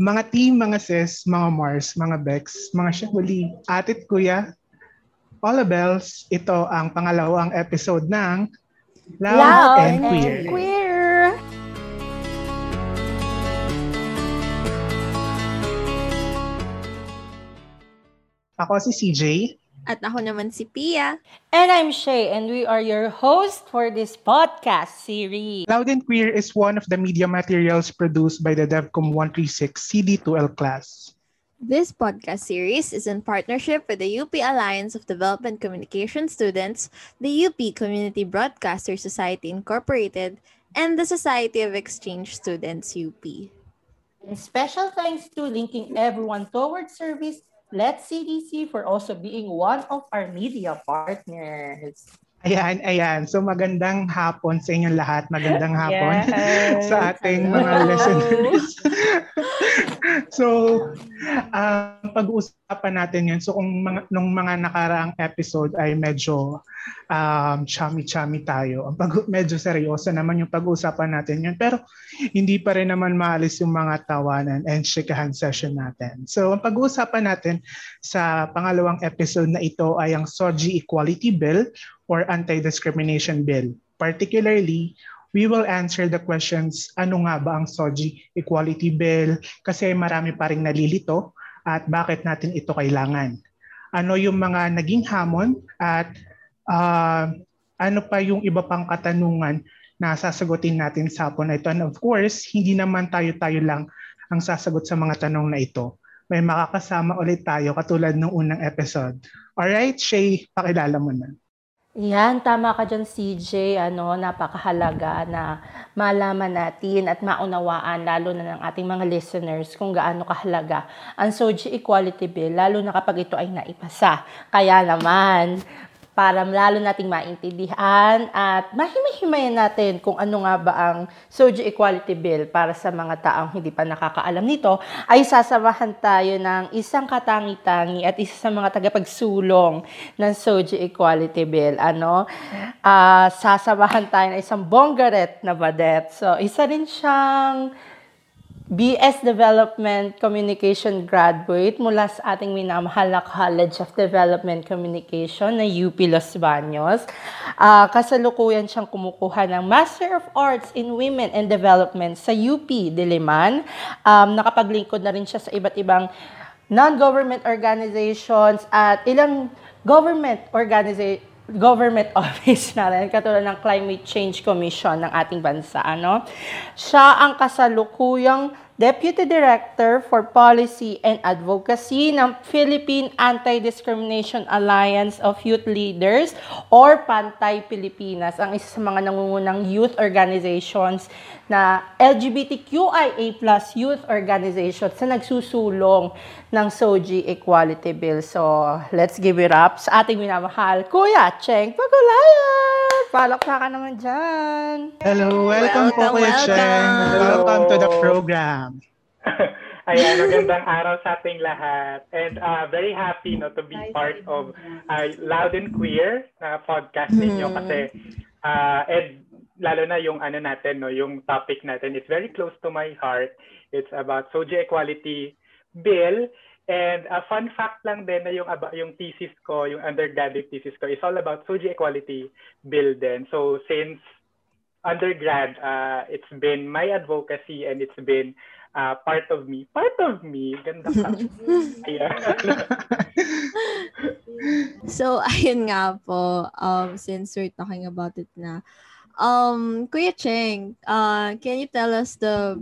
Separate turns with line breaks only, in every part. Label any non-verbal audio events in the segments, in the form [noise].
Mga team, mga sis, mga Mars, mga Bex, mga Shahuli, atit kuya, all the bells, ito ang pangalawang episode ng Loud,
Loud
and,
and
Queer.
Queer.
Ako si CJ.
At ako naman si Pia.
And I'm Shay, and we are your host for this podcast series.
Loud and Queer is one of the media materials produced by the DevCom 136 CD2L class.
This podcast series is in partnership with the UP Alliance of Development Communication Students, the UP Community Broadcaster Society Incorporated, and the Society of Exchange Students UP.
And special thanks to linking everyone towards service Let's CDC for also being one of our media partners.
Ayan, ayan. So magandang hapon sa inyong lahat. Magandang hapon
Yes.
sa ating
Hello.
mga listeners. [laughs] so, um, pag-uusapan natin yun. So, kung mga, nung mga nakaraang episode ay medyo um, chummy-chummy tayo. Ang pag, medyo seryoso naman yung pag-uusapan natin yun. Pero hindi pa rin naman maalis yung mga tawanan and shikahan session natin. So, ang pag-uusapan natin sa pangalawang episode na ito ay ang SOGI Equality Bill or Anti-Discrimination Bill. Particularly, we will answer the questions, ano nga ba ang SOGI Equality Bill? Kasi marami pa rin nalilito at bakit natin ito kailangan. Ano yung mga naging hamon at ah, ano pa yung iba pang katanungan na sasagutin natin sa hapon na ito. And of course, hindi naman tayo-tayo lang ang sasagot sa mga tanong na ito. May makakasama ulit tayo katulad ng unang episode. Alright, Shay, pakilala mo na.
Yan, tama ka dyan, CJ. Ano, napakahalaga na malaman natin at maunawaan, lalo na ng ating mga listeners, kung gaano kahalaga ang SOGI Equality Bill, lalo na kapag ito ay naipasa. Kaya naman, para lalo nating maintindihan at mahimay-himayan natin kung ano nga ba ang SOGI Equality Bill para sa mga taong hindi pa nakakaalam nito, ay sasamahan tayo ng isang katangi-tangi at isa sa mga tagapagsulong ng SOGI Equality Bill. Ano? Ah, sasamahan tayo ng isang bonggaret na badet. So, isa rin siyang BS Development Communication graduate mula sa ating minamahal na College of Development Communication na UP Los Baños. Ah, kasalukuyan siyang kumukuha ng Master of Arts in Women and Development sa UP Diliman. Um, nakapaglingkod na rin siya sa iba't ibang non-government organizations at ilang government organizations government [laughs] office natin, katulad ng Climate Change Commission ng ating bansa. Ano? Siya ang kasalukuyang Deputy Director for Policy and Advocacy ng Philippine Anti-Discrimination Alliance of Youth Leaders or Pantay Pilipinas, ang isa sa mga nangungunang youth organizations na LGBTQIA plus youth organizations na nagsusulong ng SOGI Equality Bill. So, let's give it up sa ating minamahal, Kuya Cheng Pagulayan! Palakpakan naman dyan!
Hello, welcome, po
Welcome,
Kuya Cheng.
welcome.
Welcome to the program. [laughs]
Ayan, magandang araw sa ating lahat. And uh, very happy no, to be part of uh, Loud and Queer na podcast ninyo
Mhm.
kasi uh, and lalo na yung ano natin, no, yung topic natin, it's very close to my heart. It's about SOGI Equality Bill. And a fun fact lang din na yung, yung thesis ko, yung undergraduate thesis ko, is all about SOGI Equality Bill din. So since undergrad, uh, it's been my advocacy and it's been uh, part of me. Part of me. Ganda ka. [laughs] Ayan. [laughs]
So, ayun nga po, um, since we're talking about it na, um, Kuya Cheng, uh, can you tell us the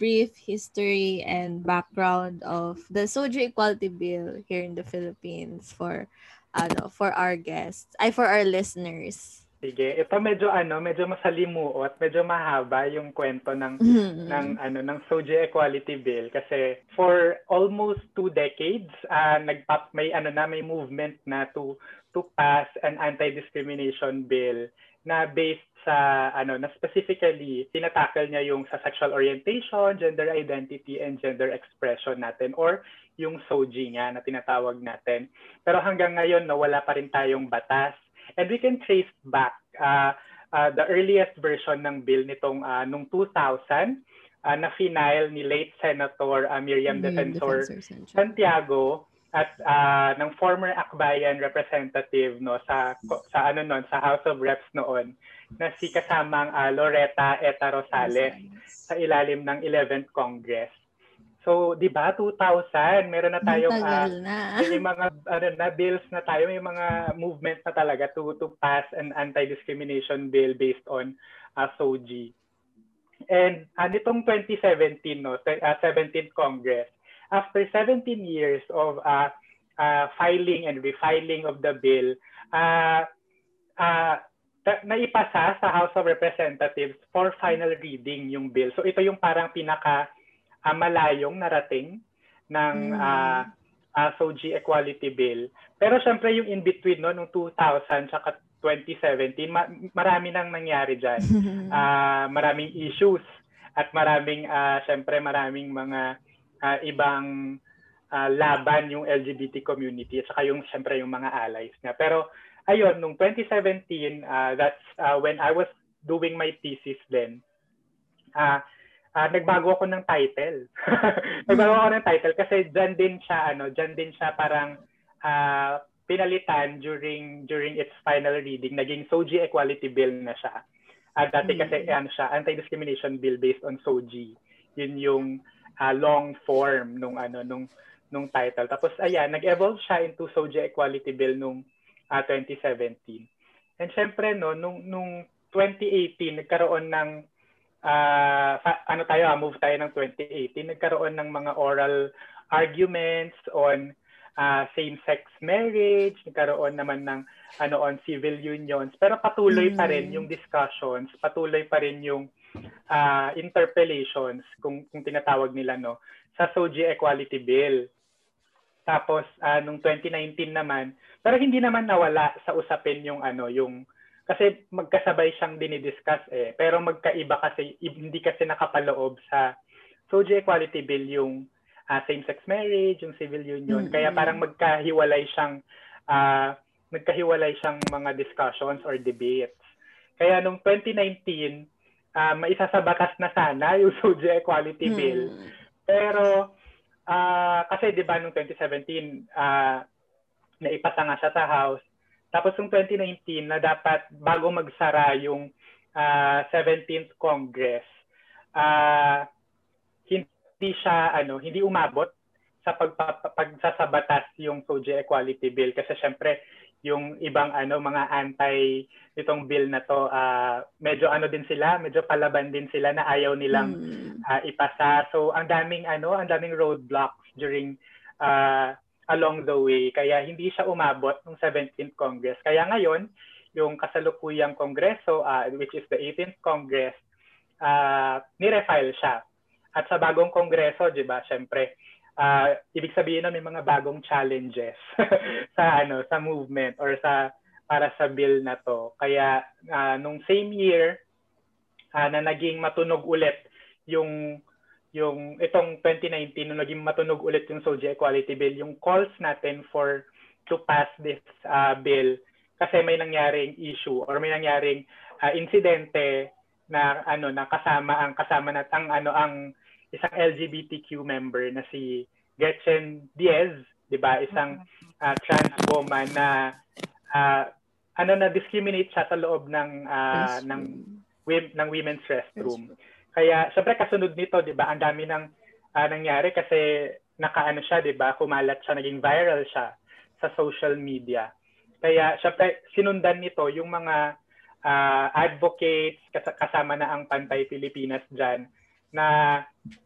brief history and background of the SOGI Equality Bill here in the Philippines for ano, for our guests, ay for our listeners?
Sige. Ito medyo ano, medyo masalimuot, medyo mahaba yung kwento ng
Mm-hmm.
ng ano ng SOGI Equality Bill kasi for almost two decades uh, nagpap may ano na may movement na to to pass an anti-discrimination bill na based sa ano na specifically tinatakal niya yung sa sexual orientation, gender identity and gender expression natin or yung SOGI nga na tinatawag natin. Pero hanggang ngayon no wala pa rin tayong batas. And we can trace back uh, uh, the earliest version ng bill nitong uh, nung 2000 uh, na final ni late Senator uh, Miriam Defensor, Defensor Santiago at uh, ng former Akbayan representative no sa sa ano noon sa House of Reps noon na si kasamang uh, Loretta Eta Rosales sa ilalim ng 11th Congress. So, 'di ba 2000 meron na tayong uh, na. may mga ano na bills na tayo, may mga movements na talaga to to pass an anti-discrimination bill based on uh, SOGI. And uh, nitong 2017 no, uh, 17th Congress, after 17 years of uh, uh, filing and refiling of the bill, uh, uh, naipasa sa House of Representatives for final reading yung bill. So ito yung parang pinaka uh, malayong narating ng mm. uh, uh, SOGI Equality Bill. Pero syempre yung in between no nung 2000 saka 2017, ma- marami nang nangyari diyan. Uh, [laughs] maraming issues at maraming uh, syempre maraming mga uh, ibang uh, laban yung LGBT community at saka yung syempre yung mga allies niya. Pero ayun, nung 2017, uh, that's uh, when I was doing my thesis then. Uh, uh, nagbago ako ng title. [laughs] nagbago ako ng title kasi dyan din siya ano, dyan din siya parang uh, pinalitan during during its final reading. Naging SOGI Equality Bill na siya. Uh, dati kasi mm. ano siya, anti-discrimination bill based on SOGI. Yun yung uh, long form nung ano nung nung title. Tapos ayan, nag-evolve siya into SOGIA Equality Bill nung uh, ah, 2017. And syempre no, nung nung 2018 nagkaroon ng uh, ano tayo, move tayo ng 2018, nagkaroon ng mga oral arguments on uh, same-sex marriage, nagkaroon naman ng ano on civil unions, pero patuloy pa rin mm. yung discussions, patuloy pa rin yung uh, interpellations kung kung tinatawag nila no sa SOGI Equality Bill. Tapos uh, nung 2019 naman, pero hindi naman nawala sa usapin yung ano yung kasi magkasabay siyang dinidiscuss eh. Pero magkaiba kasi hindi kasi nakapaloob sa SOGI Equality Bill yung uh, same-sex marriage, yung civil union. Mm-hmm. Kaya parang magkahiwalay siyang uh, magkahiwalay siyang mga discussions or debates. Kaya nung 2019, uh, maisa sa batas na sana yung [laughs] SOGIA Equality hmm. Bill. Pero uh, kasi 'di ba nung 2017 uh, naipasa nga siya sa House. Tapos yung 2019 na dapat bago magsara yung uh, 17th Congress, uh, hindi siya ano, hindi umabot sa pagsasabatas yung SOGIA Equality Bill kasi syempre yung ibang ano mga anti nitong bill na to uh, medyo ano din sila medyo palaban din sila na ayaw nilang mm. uh, ipasa. So ang daming ano ang daming roadblocks during uh, along the way. Kaya hindi siya umabot ng 17th Congress. Kaya ngayon yung kasalukuyang kongreso uh, which is the 18th Congress uh, ni-refile siya. At sa bagong kongreso 'di ba syempre uh, ibig sabihin na may mga bagong challenges [laughs] sa ano sa movement or sa para sa bill na to. Kaya uh, nung same year uh, na naging matunog ulit yung yung itong 2019 nung naging matunog ulit yung SOGI Equality Bill, yung calls natin for to pass this uh, bill kasi may nangyaring issue or may nangyaring uh, insidente na ano na kasama ang kasama nat ang ano ang isang LGBTQ member na si Gretchen Diaz, 'di ba? Isang uh, trans woman na uh, ano na discriminate siya sa loob ng uh, ng ng women's restroom. Kaya syempre kasunod nito, 'di ba? Ang dami ng uh, nangyari kasi nakaano siya, 'di ba? Kumalat siya, naging viral siya sa social media. Kaya syempre sinundan nito yung mga uh, advocates kasama na ang Pantay Pilipinas diyan na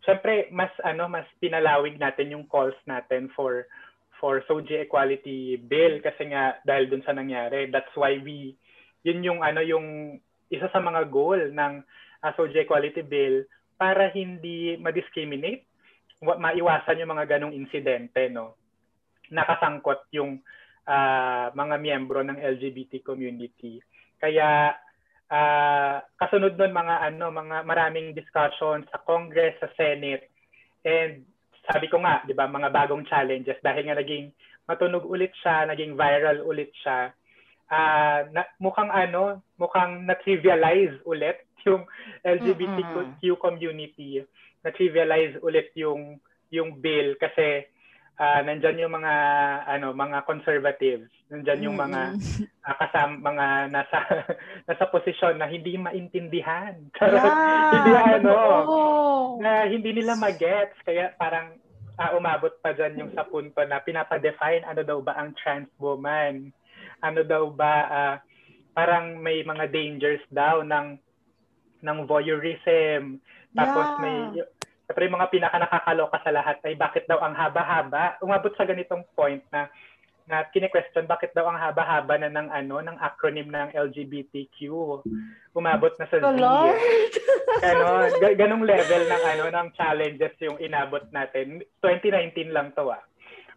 syempre mas ano mas pinalawig natin yung calls natin for for SOGI equality bill kasi nga dahil dun sa nangyari. That's why we yun yung ano yung isa sa mga goal ng uh, SOGI equality bill para hindi ma-discriminate maiwasan yung mga ganong insidente no? Nakasangkot yung uh, mga miyembro ng LGBT community. Kaya uh, kasunod nun mga ano mga maraming discussions sa Congress, sa Senate. And sabi ko nga, 'di ba, mga bagong challenges dahil nga naging matunog ulit siya, naging viral ulit siya. Uh, na, mukhang ano, mukhang na-trivialize ulit [laughs] yung LGBTQ mm-hmm. community. na-trivialize ulit yung yung bill kasi uh, nandyan yung mga ano mga conservatives. Nandyan yung mga uh, kasam mga nasa [laughs] nasa posisyon na hindi maintindihan. [laughs]
Yeah,
hindi ano na hindi nila magets. Kaya parang uh, umabot pa dyan yung sa punto na pinapa-define ano daw ba ang trans woman. Ano daw ba uh, parang may mga dangers daw ng ng voyeurism. Tapos
yeah.
may Siyempre, yung mga pinaka nakakaloka sa lahat ay bakit daw ang haba-haba. Umabot sa ganitong point na na kine-question bakit daw ang haba-haba na ng ano ng acronym ng LGBTQ. Umabot na sa Z. [laughs] Ano, ganong level ng ano ng challenges yung inabot natin. 2019 lang to ah.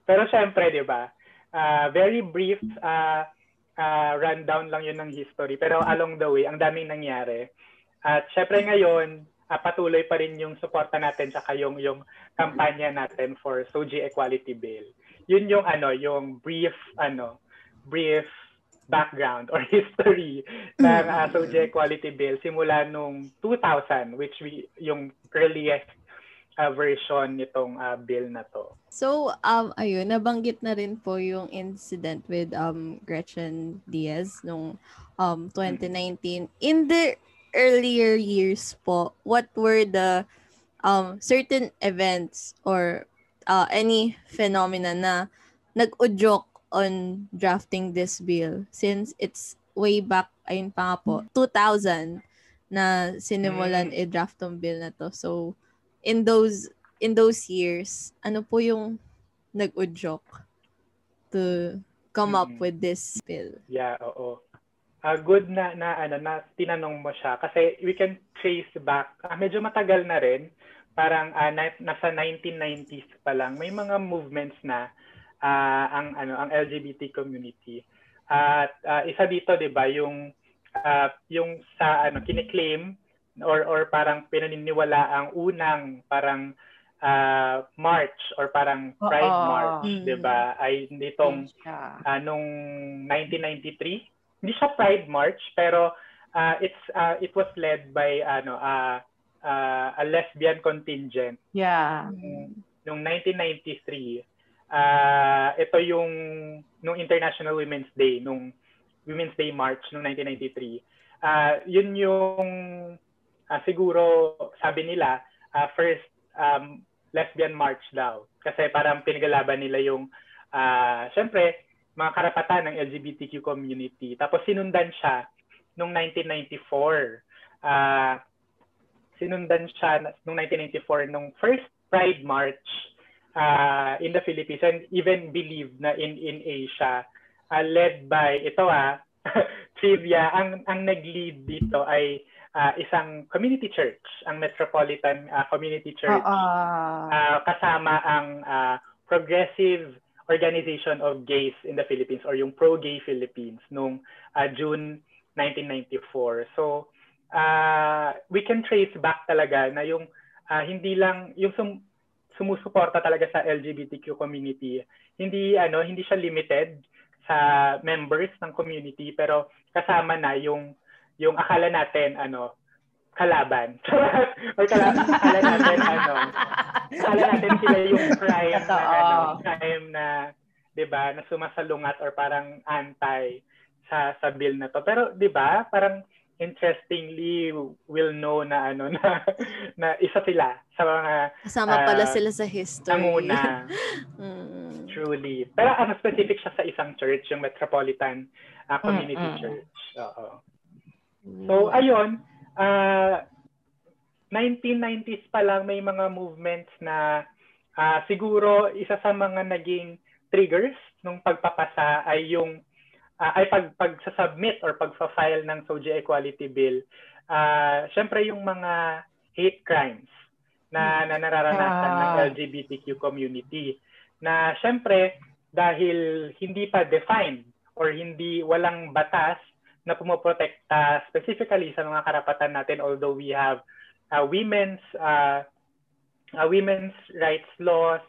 Pero syempre, 'di ba? Uh, very brief uh, uh, rundown lang yun ng history. Pero along the way, ang daming nangyari. At syempre ngayon, uh, patuloy pa rin yung suporta natin sa yung yung kampanya natin for SOGI Equality Bill. Yun yung ano, yung brief ano, brief background or [laughs] history ng uh, SOGI Equality Bill simula nung 2000 which we yung earliest uh, version nitong uh, bill na to.
So, um, ayun, nabanggit na rin po yung incident with um, Gretchen Diaz nung um, 2019. In the earlier years po, what were the um, certain events or uh, any phenomena na nag-udyok on drafting this bill since it's way back, ayun pa nga po, 2000 na sinimulan mm. i-draft tong bill na to. So, in those in those years, ano po yung nag-udyok to come mm. up with this bill?
Yeah, oo uh, good na na ano na tinanong mo siya. Kasi we can trace back. Uh, medyo matagal na rin. Parang uh, na, nasa 1990s pa lang. May mga movements na uh, ang ano ang LGBT community. At uh, isa dito 'di ba yung uh, yung sa ano kiniklaim or or parang pinaniniwala ang unang parang uh, March or parang Pride Oo. March, mm. 'di ba? Ay nitong uh, nung 1993 hindi siya Pride March pero uh, it's uh, it was led by ano uh, uh, a lesbian contingent.
Yeah.
Nung, 1993. Uh, ito yung nung International Women's Day nung Women's Day March nung 1993. Uh, yun yung uh, siguro sabi nila uh, first um, lesbian march daw kasi parang pinaglaban nila yung uh, syempre mga karapatan ng LGBTQ community. Tapos sinundan siya noong 1994. Uh, sinundan siya noong 1994 nung first Pride March uh, in the Philippines and even believed na in in Asia uh, led by ito ah [laughs] trivia ang ang nag-lead dito ay uh, isang community church ang Metropolitan uh, Community Church uh, uh, kasama ang uh, progressive Organization of Gays in the Philippines or yung Pro-Gay Philippines nung uh, June 1994. So, uh, we can trace back talaga na yung uh, hindi lang yung sum, sumusuporta talaga sa LGBTQ community. Hindi ano, hindi siya limited sa members ng community pero kasama na yung yung akala natin ano kalaban. [laughs] Or kala, akala natin, ano, akala natin sila yung crime na, ano, crime na, di ba, na sumasalungat or parang anti sa, sa bill na to. Pero, di ba, parang interestingly will know na ano [laughs] na na isa sila sa mga
kasama uh, pala sila sa history.
Namuna. [laughs] mm. Truly. Pero ano specific siya sa isang church, yung Metropolitan uh, Community mm-hmm. Church. Oo. So ayun, uh, 1990s pa lang may mga movements na uh, siguro isa sa mga naging triggers nung pagpapasa ay yung uh, ay pag pag-submit or pagfa-file ng SOGI Equality Bill. Uh, Siyempre yung mga hate crimes na, na nararanasan uh, ng LGBTQ community na siyempre dahil hindi pa defined or hindi walang batas na pumoprotekta specifically sa mga karapatan natin although we have uh, women's uh, uh, women's rights laws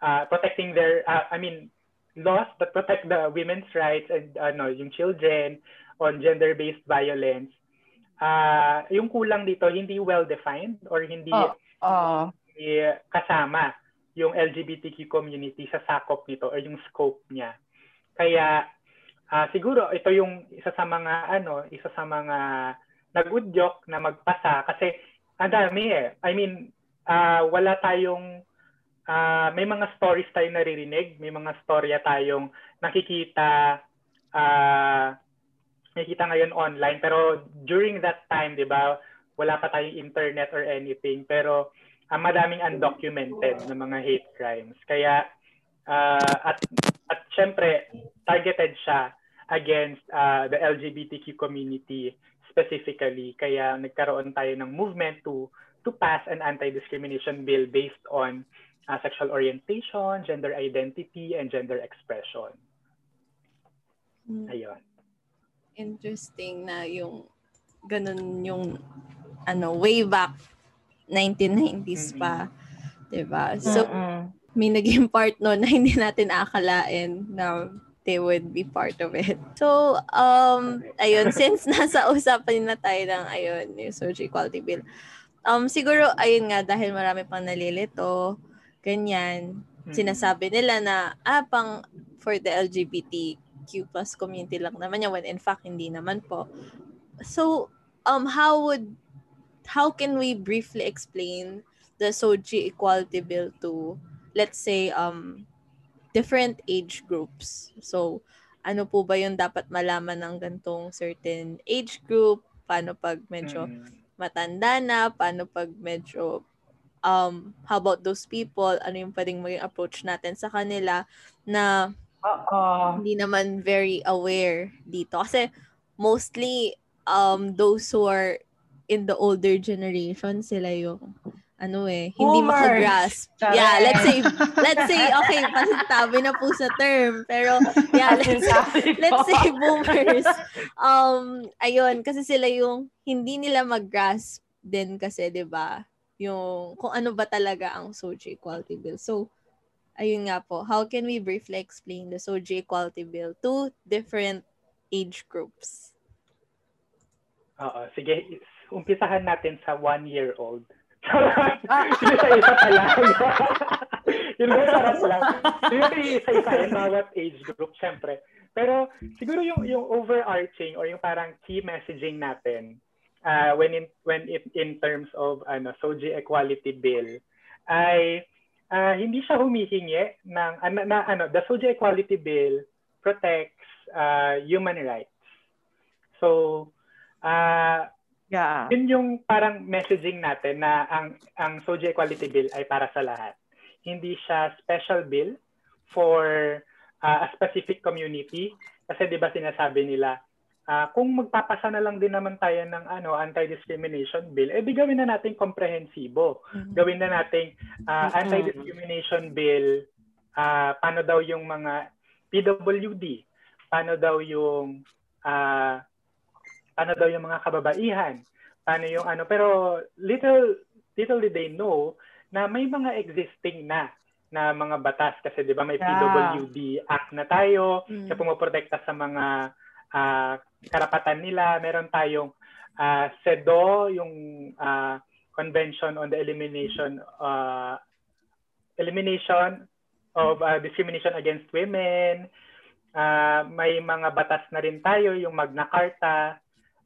uh, protecting their uh, I mean laws that protect the women's rights and uh, no, yung children on gender-based violence uh, yung kulang dito hindi well defined or hindi oh.
uh,
kasama yung LGBTQ community sa sakop nito or yung scope niya. Kaya uh, siguro ito yung isa sa mga ano, isa sa mga nagudyok na magpasa kasi ang dami eh. I mean, uh, wala tayong uh, may mga stories tayo naririnig, may mga storya tayong nakikita uh, nakikita ngayon online pero during that time, 'di ba, wala pa tayong internet or anything pero uh, madaming undocumented na mga hate crimes. Kaya uh, at at syempre targeted siya against uh, the LGBTQ community specifically. Kaya nagkaroon tayo ng movement to to pass an anti-discrimination bill based on uh, sexual orientation, gender identity, and gender expression. Hmm. Ayun.
Interesting na yung ganun yung ano way back 1990s pa. Mm-hmm. 'Di ba? So mm-hmm. May naging [laughs] part no na hindi natin akalain na they would be part of it. So, um, ayun, since [laughs] nasa usapan na tayo ng, ayun, yung social equality bill, um, siguro, ayun nga, dahil marami pang nalilito, ganyan, mm-hmm. sinasabi nila na, ah, pang, for the LGBTQ plus community lang naman yan, when in fact, hindi naman po. So, um, how would how can we briefly explain the SOGI equality bill to, let's say, um, different age groups? So, ano po ba yung dapat malaman ng gantong certain age group? Paano pag medyo mm. matanda na? Paano pag medyo um how about those people ano yung pwedeng maging approach natin sa kanila na uh-uh. hindi naman very aware dito kasi mostly um those who are in the older generation, sila yung ano eh, hindi Boomers. makagrasp. Charay. Yeah, let's say, [laughs] let's say, okay, pasintabi na po sa term. Pero, yeah, let's, [laughs] let's say boomers. Um, ayun, kasi sila yung hindi nila mag-grasp din kasi, di ba, yung kung ano ba talaga ang SOGI Equality Bill. So, ayun nga po, how can we briefly explain the SOGI Equality Bill to different age groups?
Oo, sige, umpisahan natin sa one-year-old. Isa-isa [laughs] pa lang. yun ba lang. Yun isa-isa yung bawat age group, syempre. Pero siguro yung yung overarching or yung parang key messaging natin uh, when in when it in terms of ano SOGI equality bill ay uh, hindi siya humihingi ng ano na, ano the SOGI equality bill protects uh, human rights. So uh,
Yeah.
Yun yung parang messaging natin na ang ang SOGI Equality Bill ay para sa lahat. Hindi siya special bill for uh, a specific community kasi 'di ba sinasabi nila uh, kung magpapasa na lang din naman tayo ng ano anti-discrimination bill, eh di gawin na natin komprehensibo. Mm-hmm. Gawin na nating uh, anti-discrimination bill uh, paano daw yung mga PWD, paano daw yung uh, paano daw yung mga kababaihan, paano yung ano, pero little, little did they know na may mga existing na na mga batas kasi 'di ba may yeah. PWD Act na tayo mm. na pumoprotekta sa mga uh, karapatan nila. Meron tayong uh, CEDAW, yung uh, Convention on the Elimination uh, Elimination of uh, Discrimination Against Women. Uh, may mga batas na rin tayo, yung Magna Carta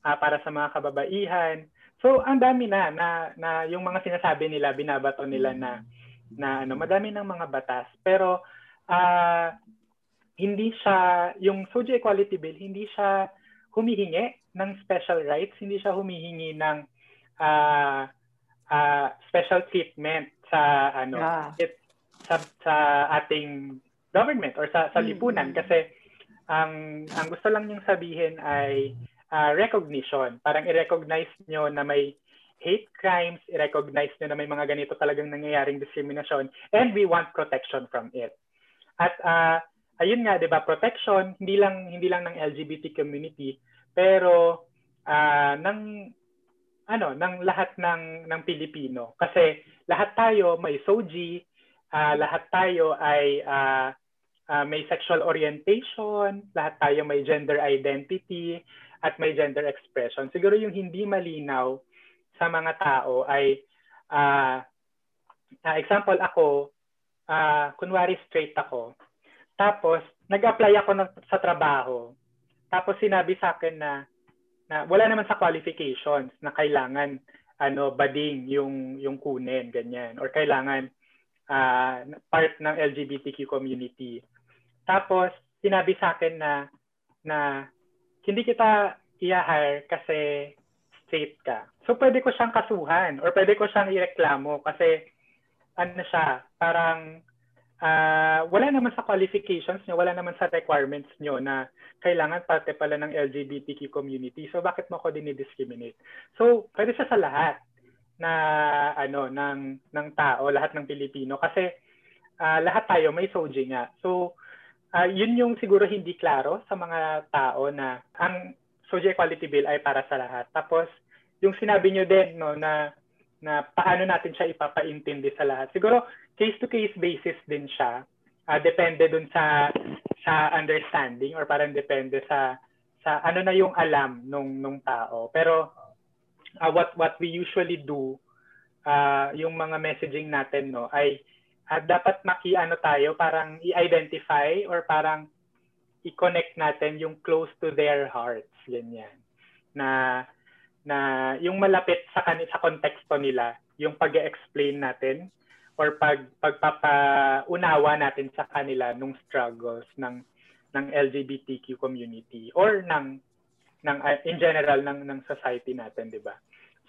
uh, para sa mga kababaihan. So ang dami na, na na yung mga sinasabi nila, binabato nila na na ano, madami ng mga batas. Pero uh, hindi siya yung SOGI Equality Bill, hindi siya humihingi ng special rights, hindi siya humihingi ng uh, uh, special treatment sa ano yeah. it, sa, sa ating government or sa sa lipunan mm-hmm. kasi ang ang gusto lang niyang sabihin ay uh, recognition. Parang i-recognize nyo na may hate crimes, i-recognize nyo na may mga ganito talagang nangyayaring discrimination, and we want protection from it. At uh, ayun nga, 'di ba, protection hindi lang hindi lang ng LGBT community, pero uh, ng ano, ng lahat ng ng Pilipino kasi lahat tayo may SOGI, uh, lahat tayo ay uh, uh, may sexual orientation, lahat tayo may gender identity, at may gender expression. Siguro yung hindi malinaw sa mga tao ay uh, uh, example ako, uh, kunwari straight ako, tapos nag-apply ako ng, sa trabaho, tapos sinabi sa akin na, na wala naman sa qualifications na kailangan ano bading yung yung kunin ganyan or kailangan uh, part ng LGBTQ community. Tapos sinabi sa akin na na hindi kita i-hire kasi straight ka. So pwede ko siyang kasuhan or pwede ko siyang ireklamo kasi ano siya, parang uh, wala naman sa qualifications niyo, wala naman sa requirements niyo na kailangan parte pala ng LGBTQ community. So bakit mo ako dinidiscriminate? So pwede siya sa lahat na ano ng ng tao, lahat ng Pilipino kasi uh, lahat tayo may SOGI nga. So uh, yun yung siguro hindi klaro sa mga tao na ang SOGI Equality Bill ay para sa lahat. Tapos yung sinabi nyo din no na na paano natin siya ipapaintindi sa lahat. Siguro case to case basis din siya. Uh, depende dun sa sa understanding or parang depende sa sa ano na yung alam nung nung tao. Pero uh, what what we usually do uh, yung mga messaging natin no ay uh, dapat makiano tayo parang i-identify or parang i-connect natin yung close to their hearts ganyan na na yung malapit sa kanila sa konteksto nila, yung pag-explain natin or pag pagpapaunawa natin sa kanila nung struggles ng ng LGBTQ community or ng ng uh, in general ng ng society natin, 'di ba?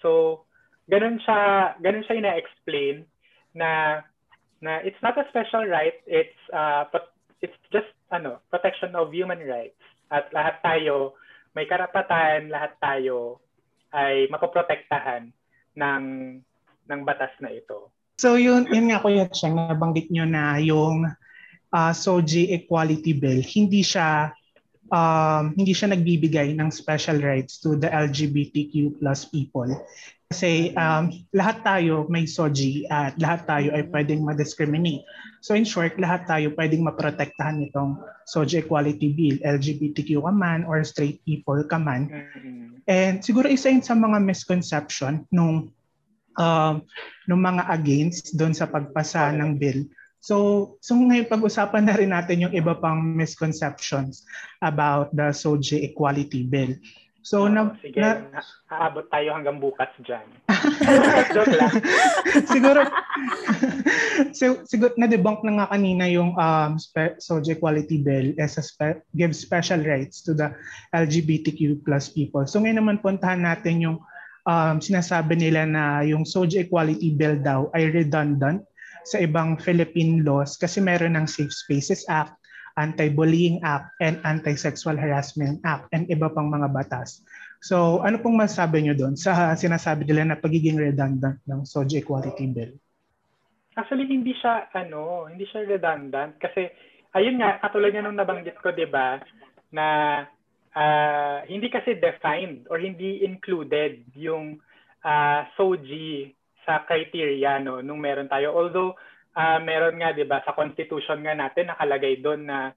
So, ganun siya ganun siya ina-explain na na it's not a special right, it's uh it's just ano, protection of human rights. At lahat tayo may karapatan, lahat tayo ay mapoprotektahan ng ng batas na ito.
So yun, yun nga Kuya Cheng, nabanggit nyo na yung uh, SOGI Equality Bill, hindi siya um, hindi siya nagbibigay ng special rights to the LGBTQ plus people. Kasi um, lahat tayo may SOGI at lahat tayo ay pwedeng ma-discriminate. So in short, lahat tayo pwedeng maprotektahan nitong SOGI Equality Bill, LGBTQ ka man or straight people ka man. Mm-hmm. And siguro isa yun sa mga misconception nung um, nung mga against doon sa pagpasa ng bill. So, so ngayon pag-usapan na rin natin yung iba pang misconceptions about the SOGI Equality Bill.
So, oh, na, sige, na, aabot tayo hanggang bukas dyan. [laughs] Joke lang.
siguro, [laughs] so, siguro, na-debunk na nga kanina yung um, spe, SOGI Equality Bill as a spe, gives special rights to the LGBTQ plus people. So, ngayon naman puntahan natin yung um, sinasabi nila na yung SOGI Equality Bill daw ay redundant sa ibang Philippine laws kasi meron ng Safe Spaces Act, Anti-Bullying Act, and Anti-Sexual Harassment Act, and iba pang mga batas. So ano pong masasabi nyo doon sa sinasabi nila na pagiging redundant ng SOGI Equality Bill?
Actually, hindi siya, ano, hindi siya redundant kasi, ayun nga, katulad nga nung nabanggit ko, di ba, na uh, hindi kasi defined or hindi included yung uh, SOGI sa criteria no nung meron tayo. Although uh, meron nga 'di ba sa constitution nga natin nakalagay doon na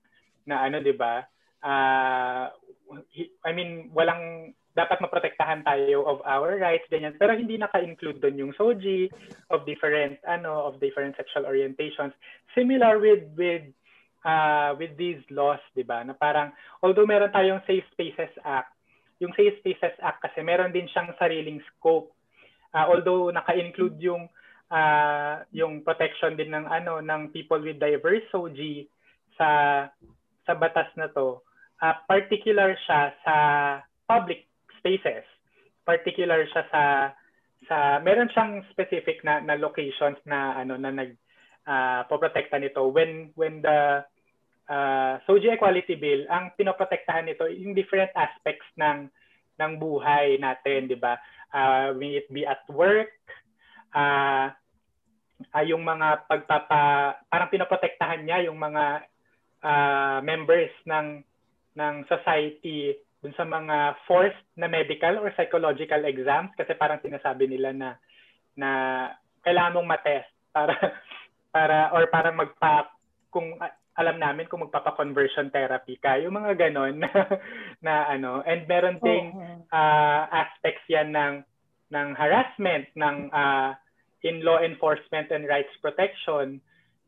na ano 'di ba uh, I mean walang dapat maprotektahan tayo of our rights ganyan. Pero hindi naka-include doon yung SOGI of different ano of different sexual orientations. Similar with with uh, with these laws 'di ba na parang although meron tayong Safe Spaces Act yung Safe Spaces Act kasi meron din siyang sariling scope uh, although naka-include yung uh, yung protection din ng ano ng people with diverse SOG sa sa batas na to uh, particular siya sa public spaces particular siya sa sa meron siyang specific na na locations na ano na nag uh, poprotekta nito when when the uh, SOGI Equality Bill ang pinoprotektahan nito yung different aspects ng ng buhay natin, 'di ba? Uh, may it be at work, uh, uh, yung mga pagpapa parang pinoprotektahan niya yung mga uh, members ng ng society dun sa mga forced na medical or psychological exams kasi parang sinasabi nila na na kailangan mong matest para [laughs] para or para magpa kung alam namin kung magpapa-conversion therapy ka. Yung mga ganon [laughs] na, na ano. And meron ding uh, aspects yan ng ng harassment, ng uh, in law enforcement and rights protection,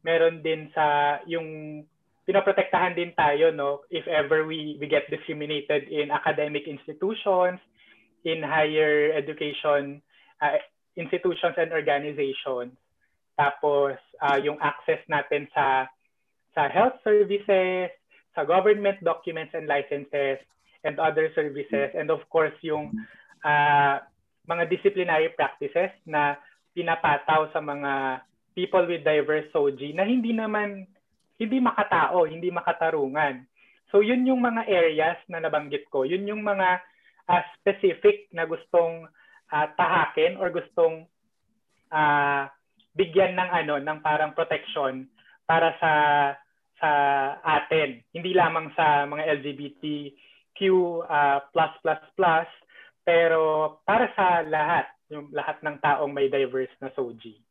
meron din sa yung pinoprotektahan din tayo no? If ever we we get discriminated in academic institutions in higher education uh, institutions and organizations. Tapos uh, yung access natin sa sa health services sa government documents and licenses and other services and of course yung uh, mga disciplinary practices na pinapataw sa mga people with diverse SOGI na hindi naman hindi makatao, hindi makatarungan. So yun yung mga areas na nabanggit ko. Yun yung mga uh, specific na gustong uh, tahakin or gustong uh, bigyan ng ano ng parang protection para sa sa atin. Hindi lamang sa mga LGBTQ uh, plus plus plus pero para sa lahat, yung lahat ng taong may diverse na SOGI.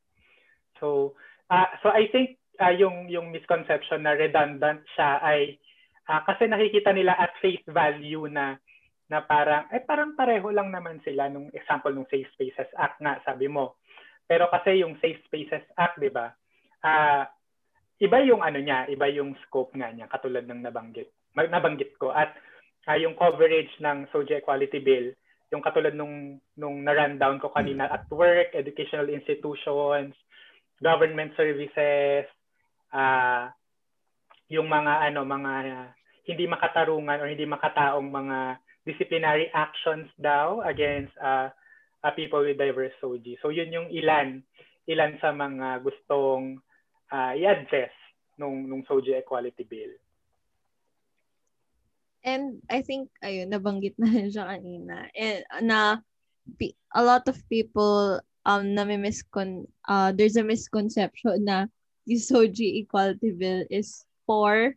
So uh, so I think uh, yung yung misconception na redundant siya ay uh, kasi nakikita nila at face value na na parang eh parang pareho lang naman sila nung example nung Safe Spaces Act nga sabi mo. Pero kasi yung Safe Spaces Act, 'di ba? Uh, iba yung ano niya, iba yung scope nga niya katulad ng nabanggit. Nabanggit ko at uh, yung coverage ng SOGI Equality Bill, yung katulad nung nung na-rundown ko kanina at work, educational institutions, government services, uh, yung mga ano mga uh, hindi makatarungan or hindi makataong mga disciplinary actions daw against uh, uh, people with diverse SOGI. So yun yung ilan ilan sa mga gustong uh, i-address nung nung SOGI Equality Bill.
And I think ayun nabanggit na rin siya kanina. And na a lot of people um na may miscon uh, there's a misconception na yung SOGI Equality Bill is for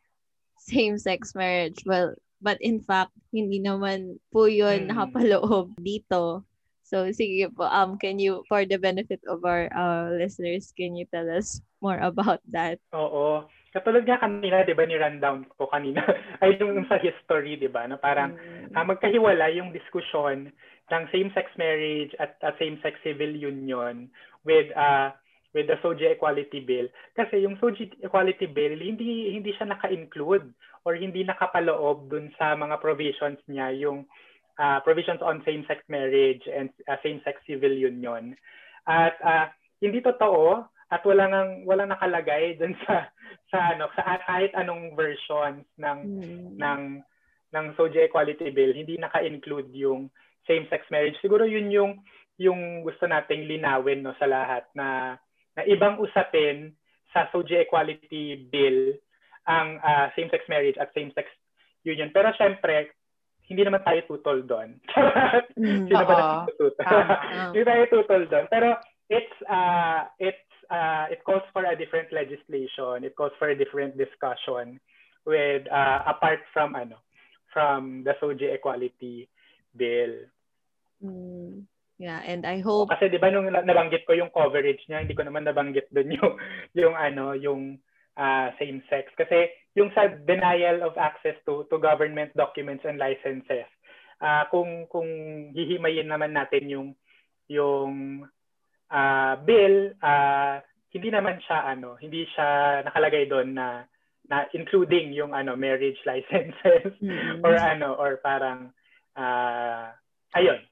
same-sex marriage. Well, but in fact, hindi naman po yun mm. nakapaloob dito. So, sige po, um, can you, for the benefit of our uh, listeners, can you tell us more about that?
Oo. Katulad nga kanina, di ba, ni rundown ko kanina, [laughs] ay yung sa history, di ba, na parang mm. uh, magkahiwala yung diskusyon ng same-sex marriage at uh, same-sex civil union with uh, with the SOGI Equality Bill. Kasi yung SOGI Equality Bill, hindi hindi siya naka-include or hindi nakapaloob dun sa mga provisions niya, yung uh, provisions on same-sex marriage and uh, same-sex civil union. At uh, hindi totoo at wala nang wala nakalagay [laughs] dun sa sa ano sa kahit anong version ng mm. ng ng SOGI Equality Bill, hindi naka-include yung same-sex marriage. Siguro yun yung yung gusto nating linawin no sa lahat na na ibang usapin sa SOGI Equality Bill ang uh, same-sex marriage at same-sex union. Pero syempre, hindi naman tayo tutol doon. [laughs] mm, Sino ba tutol? [laughs] hindi tayo tutol doon. Pero it's uh, it's uh, it calls for a different legislation. It calls for a different discussion with uh, apart from ano from the SOGI Equality Bill.
Mm. Yeah, and I hope
kasi 'di ba nung nabanggit ko yung coverage niya, hindi ko naman nabanggit doon yung [laughs] yung ano, yung uh, same sex kasi yung sa denial of access to to government documents and licenses. Uh, kung kung hihimayin naman natin yung yung uh, bill, uh, hindi naman siya ano, hindi siya nakalagay doon na na including yung ano marriage [laughs] licenses mm-hmm. or ano or parang uh, ayun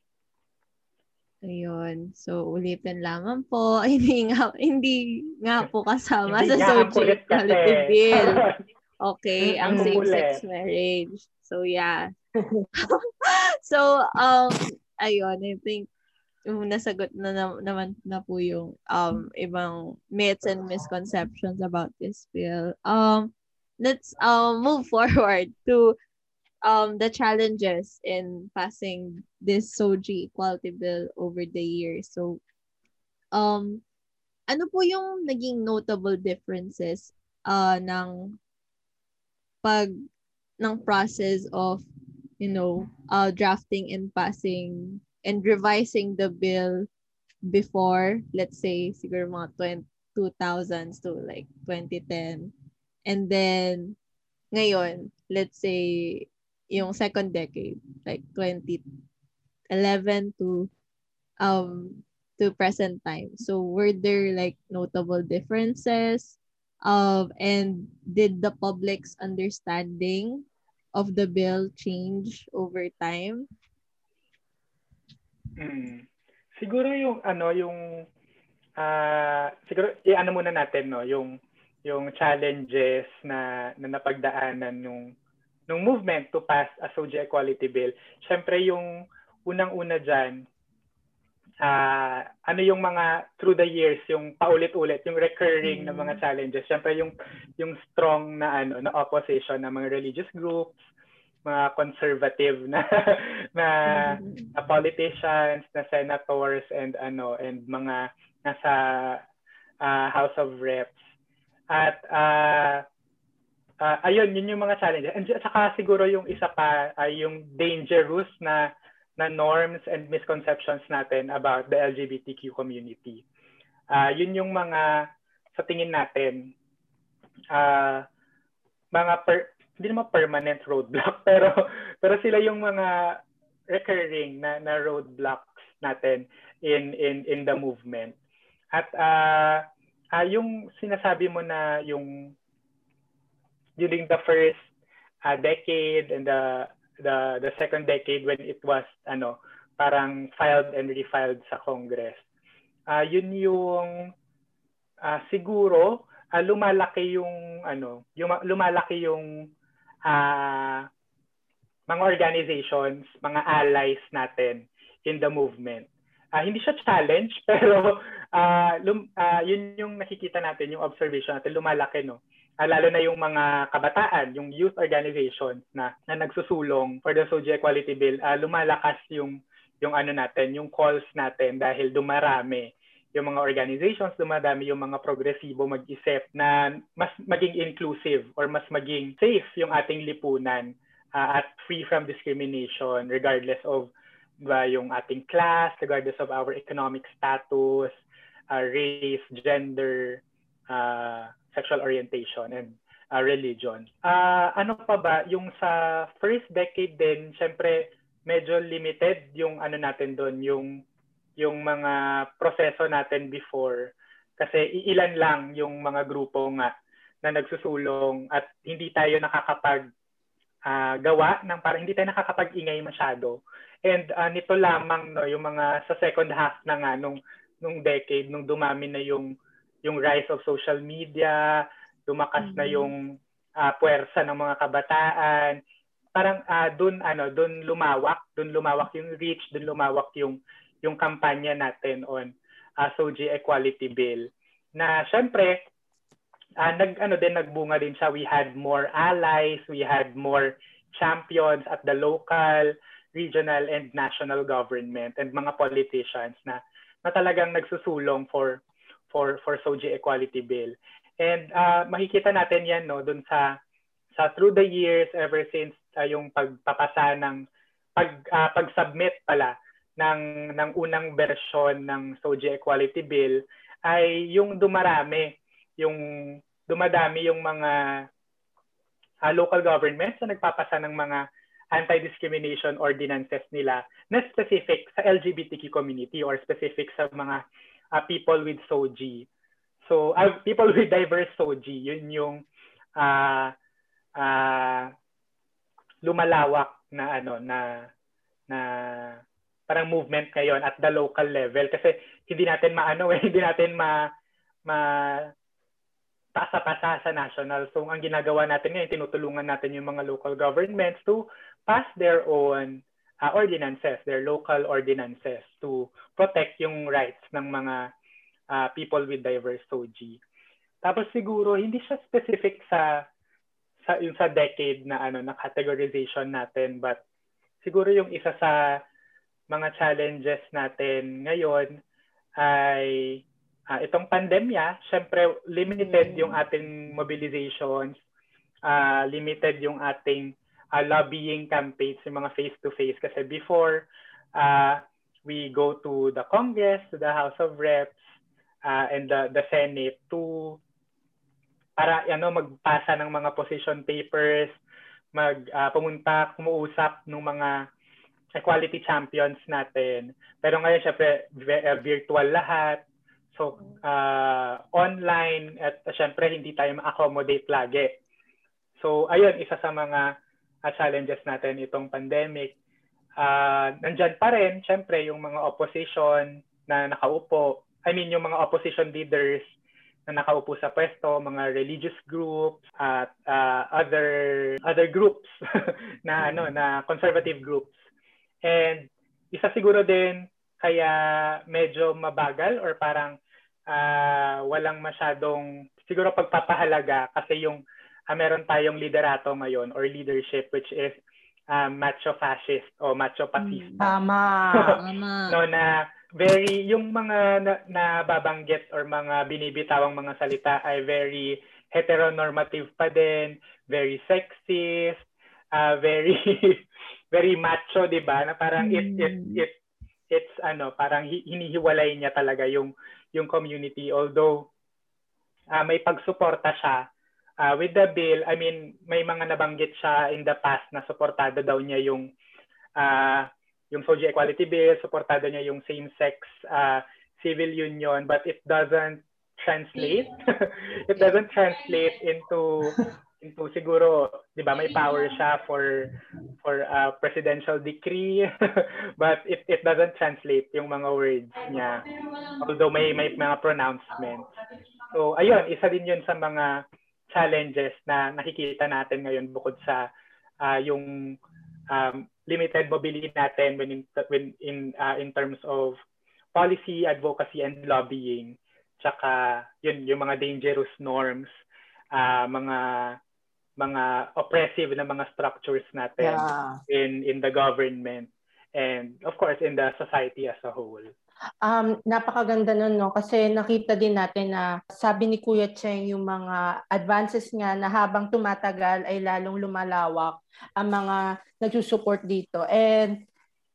Ayun. So, ulitin lamang po. [laughs] Hindi nga, hindi nga po kasama sa social equality bill. Okay, ang same-sex marriage. So, yeah. [laughs] so, um, ayun, I think um, nasagot na, na naman na po yung um ibang myths and misconceptions about this bill. Um, let's um move [laughs] forward to um the challenges in passing this SOGI equality bill over the years. So um ano po yung naging notable differences uh ng pag ng process of you know uh drafting and passing and revising the bill before let's say siguro mga 2000s to like 2010 and then ngayon let's say yung second decade, like 2011 to um to present time. So were there like notable differences? Um, and did the public's understanding of the bill change over time?
Hmm. Siguro yung ano yung uh, siguro i-ano muna natin no yung yung challenges na na napagdaanan nung nung movement to pass a SOGI Equality Bill. Syempre yung unang-una diyan uh, ano yung mga through the years yung paulit-ulit yung recurring mm-hmm. na mga mm. challenges syempre yung yung strong na ano na opposition ng mga religious groups mga conservative na [laughs] na, mm-hmm. na politicians na senators and ano and mga nasa uh, House of Reps at uh, uh, ayun yun yung mga challenges and saka siguro yung isa pa ay yung dangerous na na norms and misconceptions natin about the LGBTQ community. Uh, yun yung mga sa tingin natin uh, mga per, hindi naman permanent roadblock [laughs] pero pero sila yung mga recurring na na roadblocks natin in in in the movement. At uh, uh, yung sinasabi mo na yung during the first uh, decade and the the the second decade when it was ano parang filed and refiled sa Congress. Uh, yun yung uh, siguro uh, lumalaki yung ano, yung lumalaki yung uh, mga organizations, mga allies natin in the movement. Uh, hindi siya challenge [laughs] pero uh, lum, uh, yun yung nakikita natin, yung observation natin lumalaki no uh, lalo na yung mga kabataan, yung youth organizations na, na nagsusulong for the Soji Equality Bill, uh, lumalakas yung yung ano natin, yung calls natin dahil dumarami. Yung mga organizations, dumadami yung mga progresibo mag-isip na mas maging inclusive or mas maging safe yung ating lipunan uh, at free from discrimination regardless of ba yung ating class, regardless of our economic status, uh, race, gender, uh, sexual orientation and uh, religion. Uh, ano pa ba, yung sa first decade din, syempre medyo limited yung ano natin doon, yung yung mga proseso natin before kasi iilan lang yung mga grupo nga na nagsusulong at hindi tayo nakakapag uh, gawa ng parang hindi tayo nakakapag-ingay masyado. And uh, nito lamang no yung mga sa second half na nga nung nung decade nung dumami na yung yung rise of social media, lumakas mm-hmm. na yung uh, puwersa ng mga kabataan. Parang uh, doon ano, doon lumawak, doon lumawak yung reach, doon lumawak yung yung kampanya natin on uh, SOGI Equality Bill. Na syempre uh, nag ano din nagbunga din siya. We had more allies, we had more champions at the local, regional and national government and mga politicians na na talagang nagsusulong for for for SOGI Equality Bill. And uh, makikita natin 'yan no dun sa sa through the years ever since uh, yung pagpapasa ng pag uh, pag-submit pala ng ng unang bersyon ng SOGI Equality Bill ay yung dumarami yung dumadami yung mga uh, local governments na nagpapasa ng mga anti-discrimination ordinances nila na specific sa LGBTQ community or specific sa mga uh, people with SOGI. So, uh, people with diverse SOGI, yun yung uh, uh, lumalawak na ano na na parang movement ngayon at the local level kasi hindi natin maano eh, [laughs] hindi natin ma ma pasa-pasa sa national. So ang ginagawa natin ngayon, tinutulungan natin yung mga local governments to pass their own uh, ordinances, their local ordinances to protect yung rights ng mga uh, people with diverse SOGI. Tapos siguro hindi siya specific sa sa yung sa decade na ano na categorization natin but siguro yung isa sa mga challenges natin ngayon ay uh, itong pandemya, syempre limited yung ating mobilizations, uh, limited yung ating uh, lobbying campaigns, yung mga face-to-face. Kasi before, uh, we go to the Congress, to the House of Reps, uh, and the, the Senate to para ano magpasa ng mga position papers, mag uh, pumunta, kumuusap ng mga equality champions natin. Pero ngayon, syempre, uh, virtual lahat. So, uh, online at syempre, hindi tayo ma-accommodate lagi. So, ayun, isa sa mga uh, challenges natin itong pandemic. Uh, nandyan pa rin, syempre, yung mga opposition na nakaupo. I mean, yung mga opposition leaders na nakaupo sa pwesto, mga religious groups at uh, other other groups [laughs] na ano na conservative groups. And isa siguro din kaya medyo mabagal or parang uh, walang masyadong siguro pagpapahalaga kasi yung uh, meron tayong liderato ngayon or leadership which is uh, macho fascist o macho fascista.
Tama. [laughs]
Tama.
no na very yung mga na, nababanggit or mga binibitawang mga salita ay very heteronormative pa din, very sexist, uh, very [laughs] very macho, 'di ba? Na parang mm. it it hmm. it it's ano, parang hinihiwalay niya talaga yung yung community although uh, may pagsuporta siya uh, with the bill. I mean, may mga nabanggit siya in the past na suportado daw niya yung uh, yung SOGI Equality Bill, supportado niya yung same-sex uh, civil union, but it doesn't translate. [laughs] it doesn't translate into into siguro, 'di ba, may power siya for for a presidential decree, [laughs] but it it doesn't translate yung mga words niya. Although may may mga pronouncements. So, ayun, isa din 'yun sa mga challenges na nakikita natin ngayon bukod sa uh, yung um, limited mobility natin when in when in uh, in terms of policy, advocacy and lobbying. Tsaka yun yung mga dangerous norms, uh, mga mga oppressive na mga structures natin yeah. in in the government and of course in the society as a whole.
Um, napakaganda nun, no? Kasi nakita din natin na sabi ni Kuya Cheng yung mga advances nga na habang tumatagal ay lalong lumalawak ang mga nagsusupport dito. And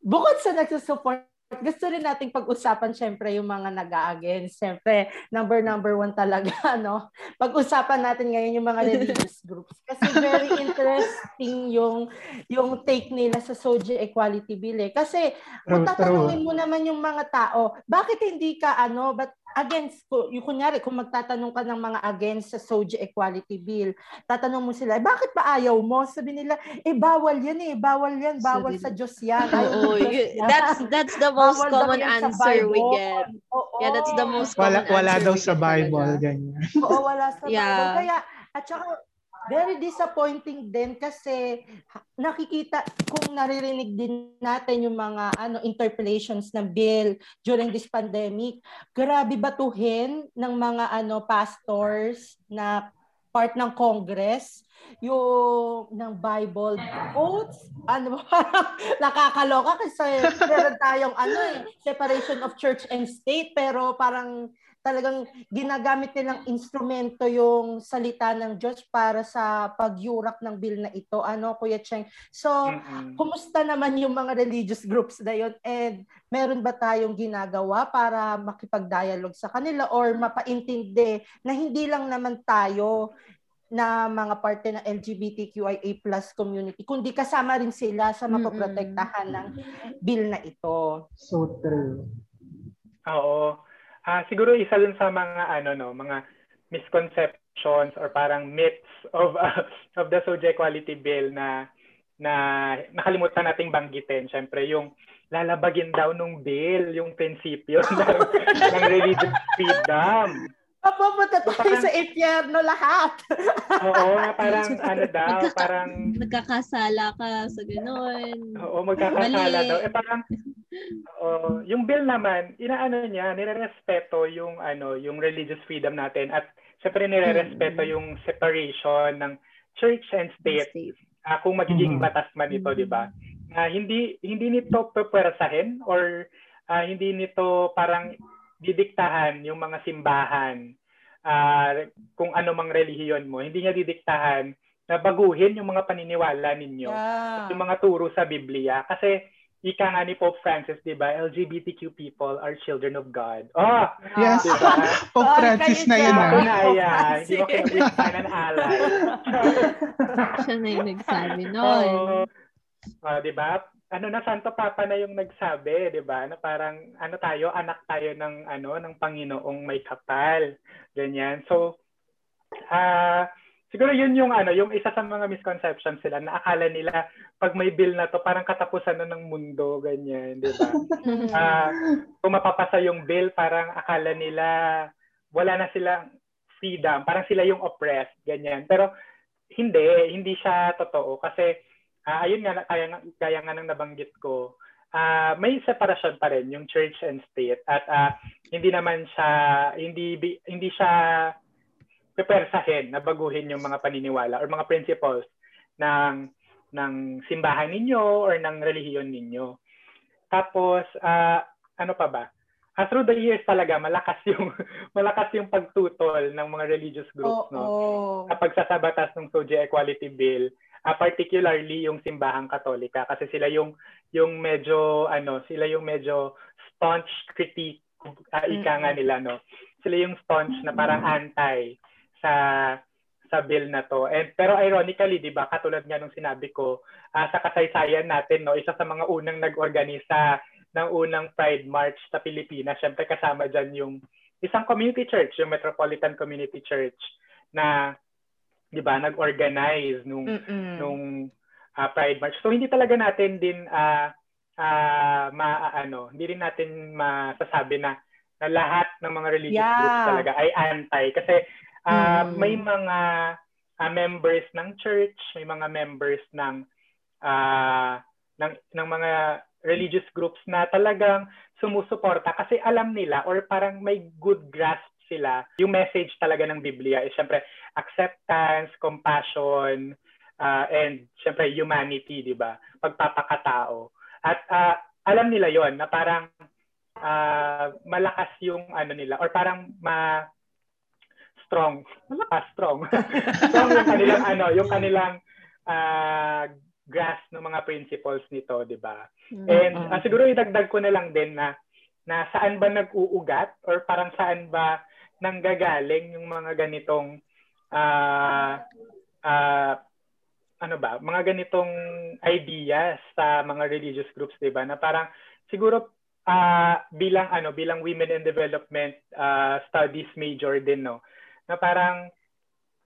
bukod sa nagsusupport gusto rin nating pag-usapan syempre yung mga nag-against. Syempre, number number one talaga, [laughs] no? Pag-usapan natin ngayon yung mga religious [laughs] groups. Kasi very interesting yung yung take nila sa SOGI Equality Bill. Eh. Kasi kung tatanungin mo naman yung mga tao, bakit hindi ka ano, but against, yung kunyari, kung magtatanong ka ng mga against sa SOGI Equality Bill, tatanong mo sila, eh, bakit ba ayaw mo? Sabi nila, eh, bawal yan eh, bawal yan, bawal sa Diyos yan. [laughs]
Oo, that's, that's the most bawal common answer we get. Oo, yeah, that's the most
wala,
common
wala
answer
daw sa Bible, ganyan. [laughs]
Oo, wala sa yeah. Bible. Kaya, at saka, very disappointing din kasi nakikita kung naririnig din natin yung mga ano interpolations ng bill during this pandemic grabe batuhin ng mga ano pastors na part ng Congress yung ng Bible quotes. Ano [laughs] nakakaloka kasi meron tayong ano eh separation of church and state pero parang talagang ginagamit nilang instrumento yung salita ng Diyos para sa pagyurak ng bill na ito. Ano, Kuya Cheng? So, mm-hmm. kumusta naman yung mga religious groups na yun? And meron ba tayong ginagawa para makipag-dialogue sa kanila or mapaintindi na hindi lang naman tayo na mga parte ng LGBTQIA plus community, kundi kasama rin sila sa mapoprotektahan ng bill na ito.
So true.
Oo. Ah, siguro isa din sa mga ano no, mga misconceptions or parang myths of uh, [laughs] of the SOJA Equality Bill na na nakalimutan nating banggitin. Syempre yung lalabagin daw nung bill yung prinsipyo [laughs] ng, ng religious freedom.
Papupunta tayo sa impyerno lahat.
oo, parang [laughs] ano daw, Magkaka- parang...
Magkakasala ka sa gano'n.
Oo, magkakasala Mali. daw. Eh parang, oo, yung bill naman, inaano niya, nire-respeto yung, ano, yung religious freedom natin at syempre nire-respeto mm-hmm. yung separation ng church and state. state. Uh, kung magiging mm-hmm. batas man ito, mm-hmm. di ba? Uh, hindi hindi nito pupwersahin or uh, hindi nito parang didiktahan yung mga simbahan uh, kung ano mang relihiyon mo. Hindi niya didiktahan na baguhin yung mga paniniwala ninyo. Yeah. Yung mga turo sa Biblia. Kasi ika nga ni Pope Francis, di ba? LGBTQ people are children of God. Oh!
Yes. Diba? [laughs] Pope Francis na yun.
Ako na yan. Hindi mo kinabigtan ng alay. [laughs]
Siya na yung nagsabi nun.
Oh, uh, di ba? Ano na Santo Papa na yung nagsabi, 'di ba? Na parang ano tayo, anak tayo ng ano ng Panginoong may kapal. Ganyan. So ah uh, siguro yun yung ano, yung isa sa mga misconceptions sila na akala nila pag may bill na to parang katapusan na ng mundo ganyan, 'di ba? uh, [laughs] kung mapapasa yung bill, parang akala nila wala na silang freedom, parang sila yung oppressed, ganyan. Pero hindi, hindi siya totoo kasi uh, ayun nga, kaya, kaya nga nang nabanggit ko, uh, may separasyon pa rin yung church and state at uh, hindi naman siya, hindi, hindi siya pepersahin na baguhin yung mga paniniwala or mga principles ng ng simbahan ninyo or ng relihiyon ninyo. Tapos uh, ano pa ba? Uh, through the years talaga malakas [laughs] yung malakas yung pagtutol ng mga religious groups oh, no. Oh. Kapag sa sabatas ng SOGIE Equality Bill, uh, particularly yung simbahang Katolika kasi sila yung yung medyo ano, sila yung medyo staunch critique uh, ika nga nila no. Sila yung staunch na parang anti sa sa bill na to. And pero ironically, 'di ba, katulad nga nung sinabi ko, uh, sa kasaysayan natin, no, isa sa mga unang nag-organisa ng unang Pride March sa Pilipinas, syempre kasama diyan yung isang community church, yung Metropolitan Community Church na 'di ba, nag-organize nung Mm-mm. nung uh, Pride March. So hindi talaga natin din uh, uh, maano, hindi rin natin masasabi na na lahat ng mga religious yeah. groups talaga ay anti kasi uh, mm. may mga uh, members ng church, may mga members ng uh, ng ng mga religious groups na talagang sumusuporta kasi alam nila or parang may good grasp sila, yung message talaga ng Biblia is syempre acceptance, compassion, uh, and syempre humanity, di ba? Pagpapakatao. At uh, alam nila yon na parang uh, malakas yung ano nila or parang ma strong, malakas strong. [laughs] strong yung kanilang ano, yung kanilang uh, grasp ng mga principles nito, di ba? Mm-hmm. And uh, siguro idagdag ko na lang din na na saan ba nag-uugat or parang saan ba nanggagaling yung mga ganitong uh, uh, ano ba, mga ganitong ideas sa mga religious groups, 'di ba? Na parang siguro uh, bilang ano, bilang women in development uh, studies major din, no. Na parang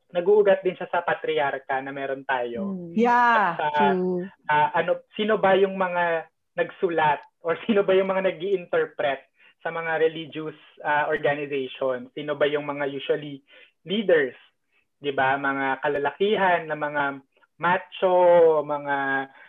nag-uugat din siya sa patriarka na meron tayo.
Hmm. Yeah.
At, uh, uh, ano sino ba yung mga nagsulat or [laughs] sino ba yung mga nag interpret sa mga religious uh, organization? Sino ba yung mga usually leaders? 'Di ba? Mga kalalakihan na mga macho, mga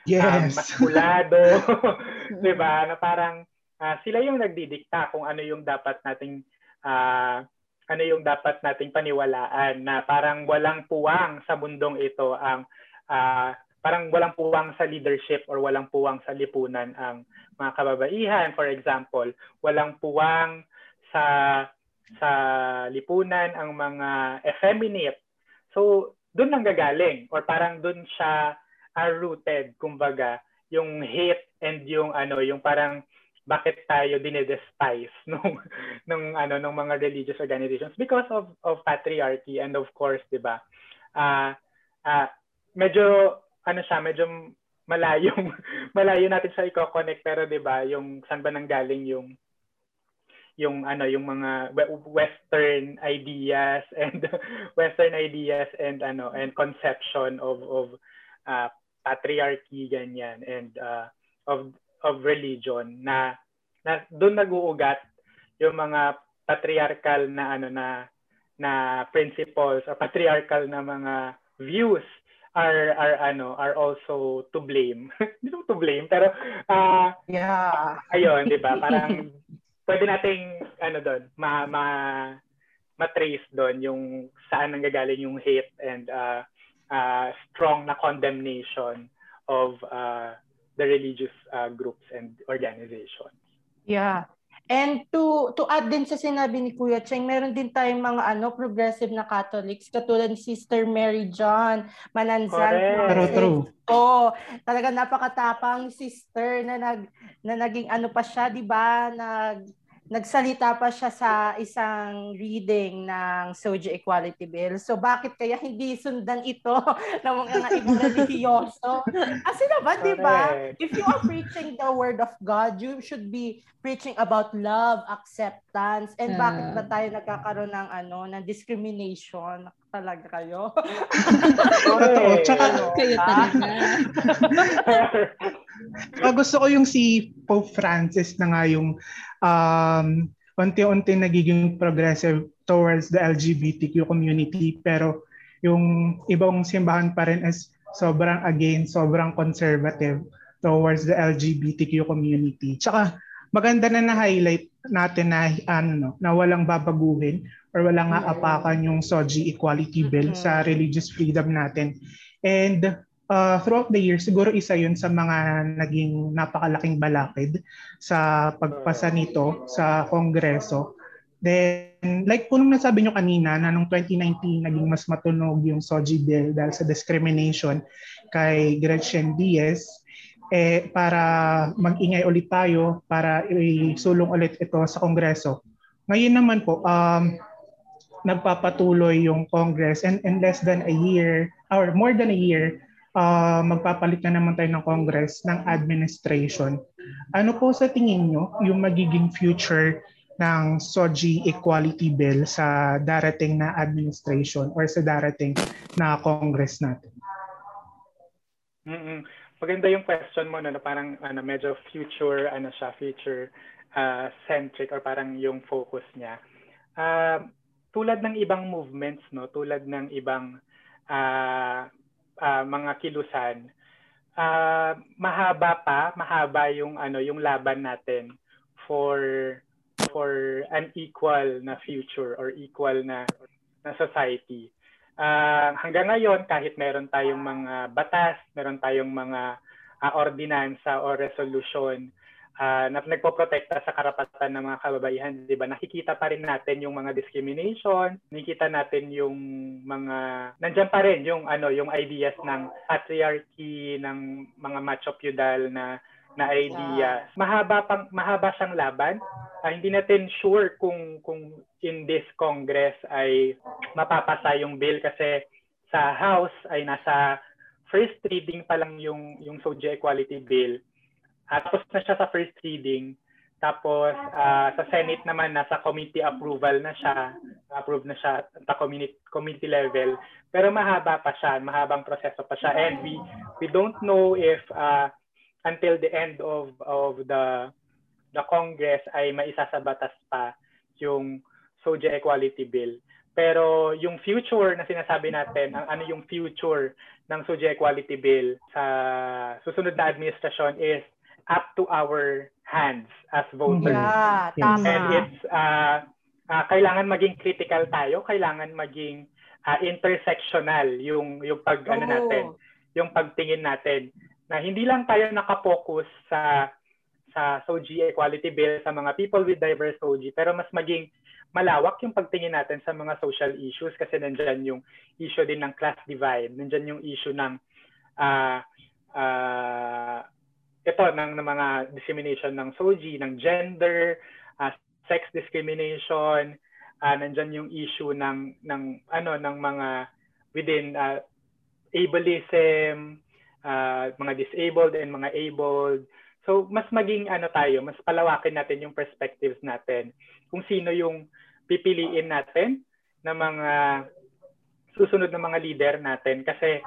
yes. um,
maskulado, [laughs] 'di ba? Na parang uh, sila yung nagdidikta kung ano yung dapat nating uh, ano yung dapat nating paniwalaan na parang walang puwang sa mundong ito ang uh, parang walang puwang sa leadership or walang puwang sa lipunan ang mga kababaihan for example walang puwang sa sa lipunan ang mga effeminate so doon nang gagaling or parang doon siya are rooted kumbaga yung hate and yung ano yung parang bakit tayo dinedespise [laughs] nung nung ano nung mga religious organizations because of of patriarchy and of course 'di ba? Uh, uh, medyo ano siya, medyo malayong [laughs] malayo natin sa i-connect pero 'di ba, yung saan ba nanggaling yung yung ano yung mga western ideas and [laughs] western ideas and ano and conception of of uh, patriarchy ganyan and uh, of of religion na na doon nag-uugat yung mga patriarchal na ano na na principles or patriarchal na mga views are are ano are also to blame. [laughs] Hindi to blame pero uh,
yeah.
Ayun, 'di ba? Parang [laughs] pwede nating ano doon ma ma matrace doon yung saan nanggagaling yung hate and uh, uh, strong na condemnation of uh, the religious uh, groups and organizations.
Yeah. And to to add din sa sinabi ni Kuya Cheng, meron din tayong mga ano progressive na Catholics katulad ni Sister Mary John Mananzal.
Pero true.
Oh, talaga napakatapang sister na nag na naging ano pa siya, 'di ba? Nag nagsalita pa siya sa isang reading ng Soji Equality Bill. So bakit kaya hindi sundan ito [laughs] ng mga ibang [laughs] religyoso? Kasi naman, di ba? If you are preaching the word of God, you should be preaching about love, acceptance, and bakit ba tayo nagkakaroon ng ano, ng discrimination? [laughs] Talaga kayo? [laughs]
Totoo. Tsaka,
kayo talaga.
gusto ko yung si Pope Francis na nga yung um, unti-unti nagiging progressive towards the LGBTQ community pero yung ibang simbahan pa rin is sobrang again, sobrang conservative towards the LGBTQ community. Tsaka maganda na na-highlight natin na ano na walang babaguhin or walang aapakan yung SOGI equality bill mm-hmm. sa religious freedom natin. And uh, throughout the years, siguro isa yun sa mga naging napakalaking balakid sa pagpasa nito sa Kongreso. Then, like po nung nasabi nyo kanina na noong 2019 naging mas matunog yung SOGI bill dahil sa discrimination kay Gretchen Diaz, eh, para mag-ingay ulit tayo, para isulong ulit ito sa Kongreso. Ngayon naman po, um, nagpapatuloy yung Congress and in less than a year or more than a year, uh, magpapalit na naman tayo ng Congress ng administration. Ano po sa tingin nyo yung magiging future ng SOGI Equality Bill sa darating na administration or sa darating na Congress natin?
Mm-mm. Maganda yung question mo no, na parang ano, medyo future ano siya, future uh, centric or parang yung focus niya. Uh, tulad ng ibang movements no, tulad ng ibang uh, uh, mga kilusan, uh, mahaba pa, mahaba yung ano, yung laban natin for for an equal na future or equal na na society. Uh, hanggang ngayon, kahit meron tayong mga batas, meron tayong mga uh, ordinansa o resolution uh, na nagpoprotekta sa karapatan ng mga kababaihan, 'di ba? Nakikita pa rin natin yung mga discrimination, nakikita natin yung mga nandiyan pa rin yung ano, yung ideas ng patriarchy ng mga macho feudal na na idea. Mahaba pang mahaba siyang laban. Uh, hindi natin sure kung kung in this Congress ay mapapasa yung bill kasi sa House ay nasa first reading pa lang yung yung SOGIA Equality Bill Uh, tapos na siya sa first reading. Tapos uh, sa Senate naman nasa committee approval na siya. Approve na siya sa committee committee level. Pero mahaba pa siya, mahabang proseso pa siya and we we don't know if uh, until the end of of the the Congress ay maisasabatas pa yung SOJA Equality Bill. Pero yung future na sinasabi natin, ang ano yung future ng SOJA Equality Bill sa susunod na administrasyon is up to our hands as voters.
Yeah, tama.
And it's uh, uh, kailangan maging critical tayo, kailangan maging uh, intersectional yung yung pag oh. ano natin, yung pagtingin natin na hindi lang tayo nakapokus sa sa SOGI Equality Bill sa mga people with diverse SOGI pero mas maging malawak yung pagtingin natin sa mga social issues kasi nandiyan yung issue din ng class divide, nandiyan yung issue ng uh, uh, ito ng, ng mga discrimination ng SOGI, ng gender, uh, sex discrimination, uh, nandyan yung issue ng ng ano ng mga within uh, ableism, uh, mga disabled and mga abled. So mas maging ano tayo, mas palawakin natin yung perspectives natin. Kung sino yung pipiliin natin na mga susunod na mga leader natin. Kasi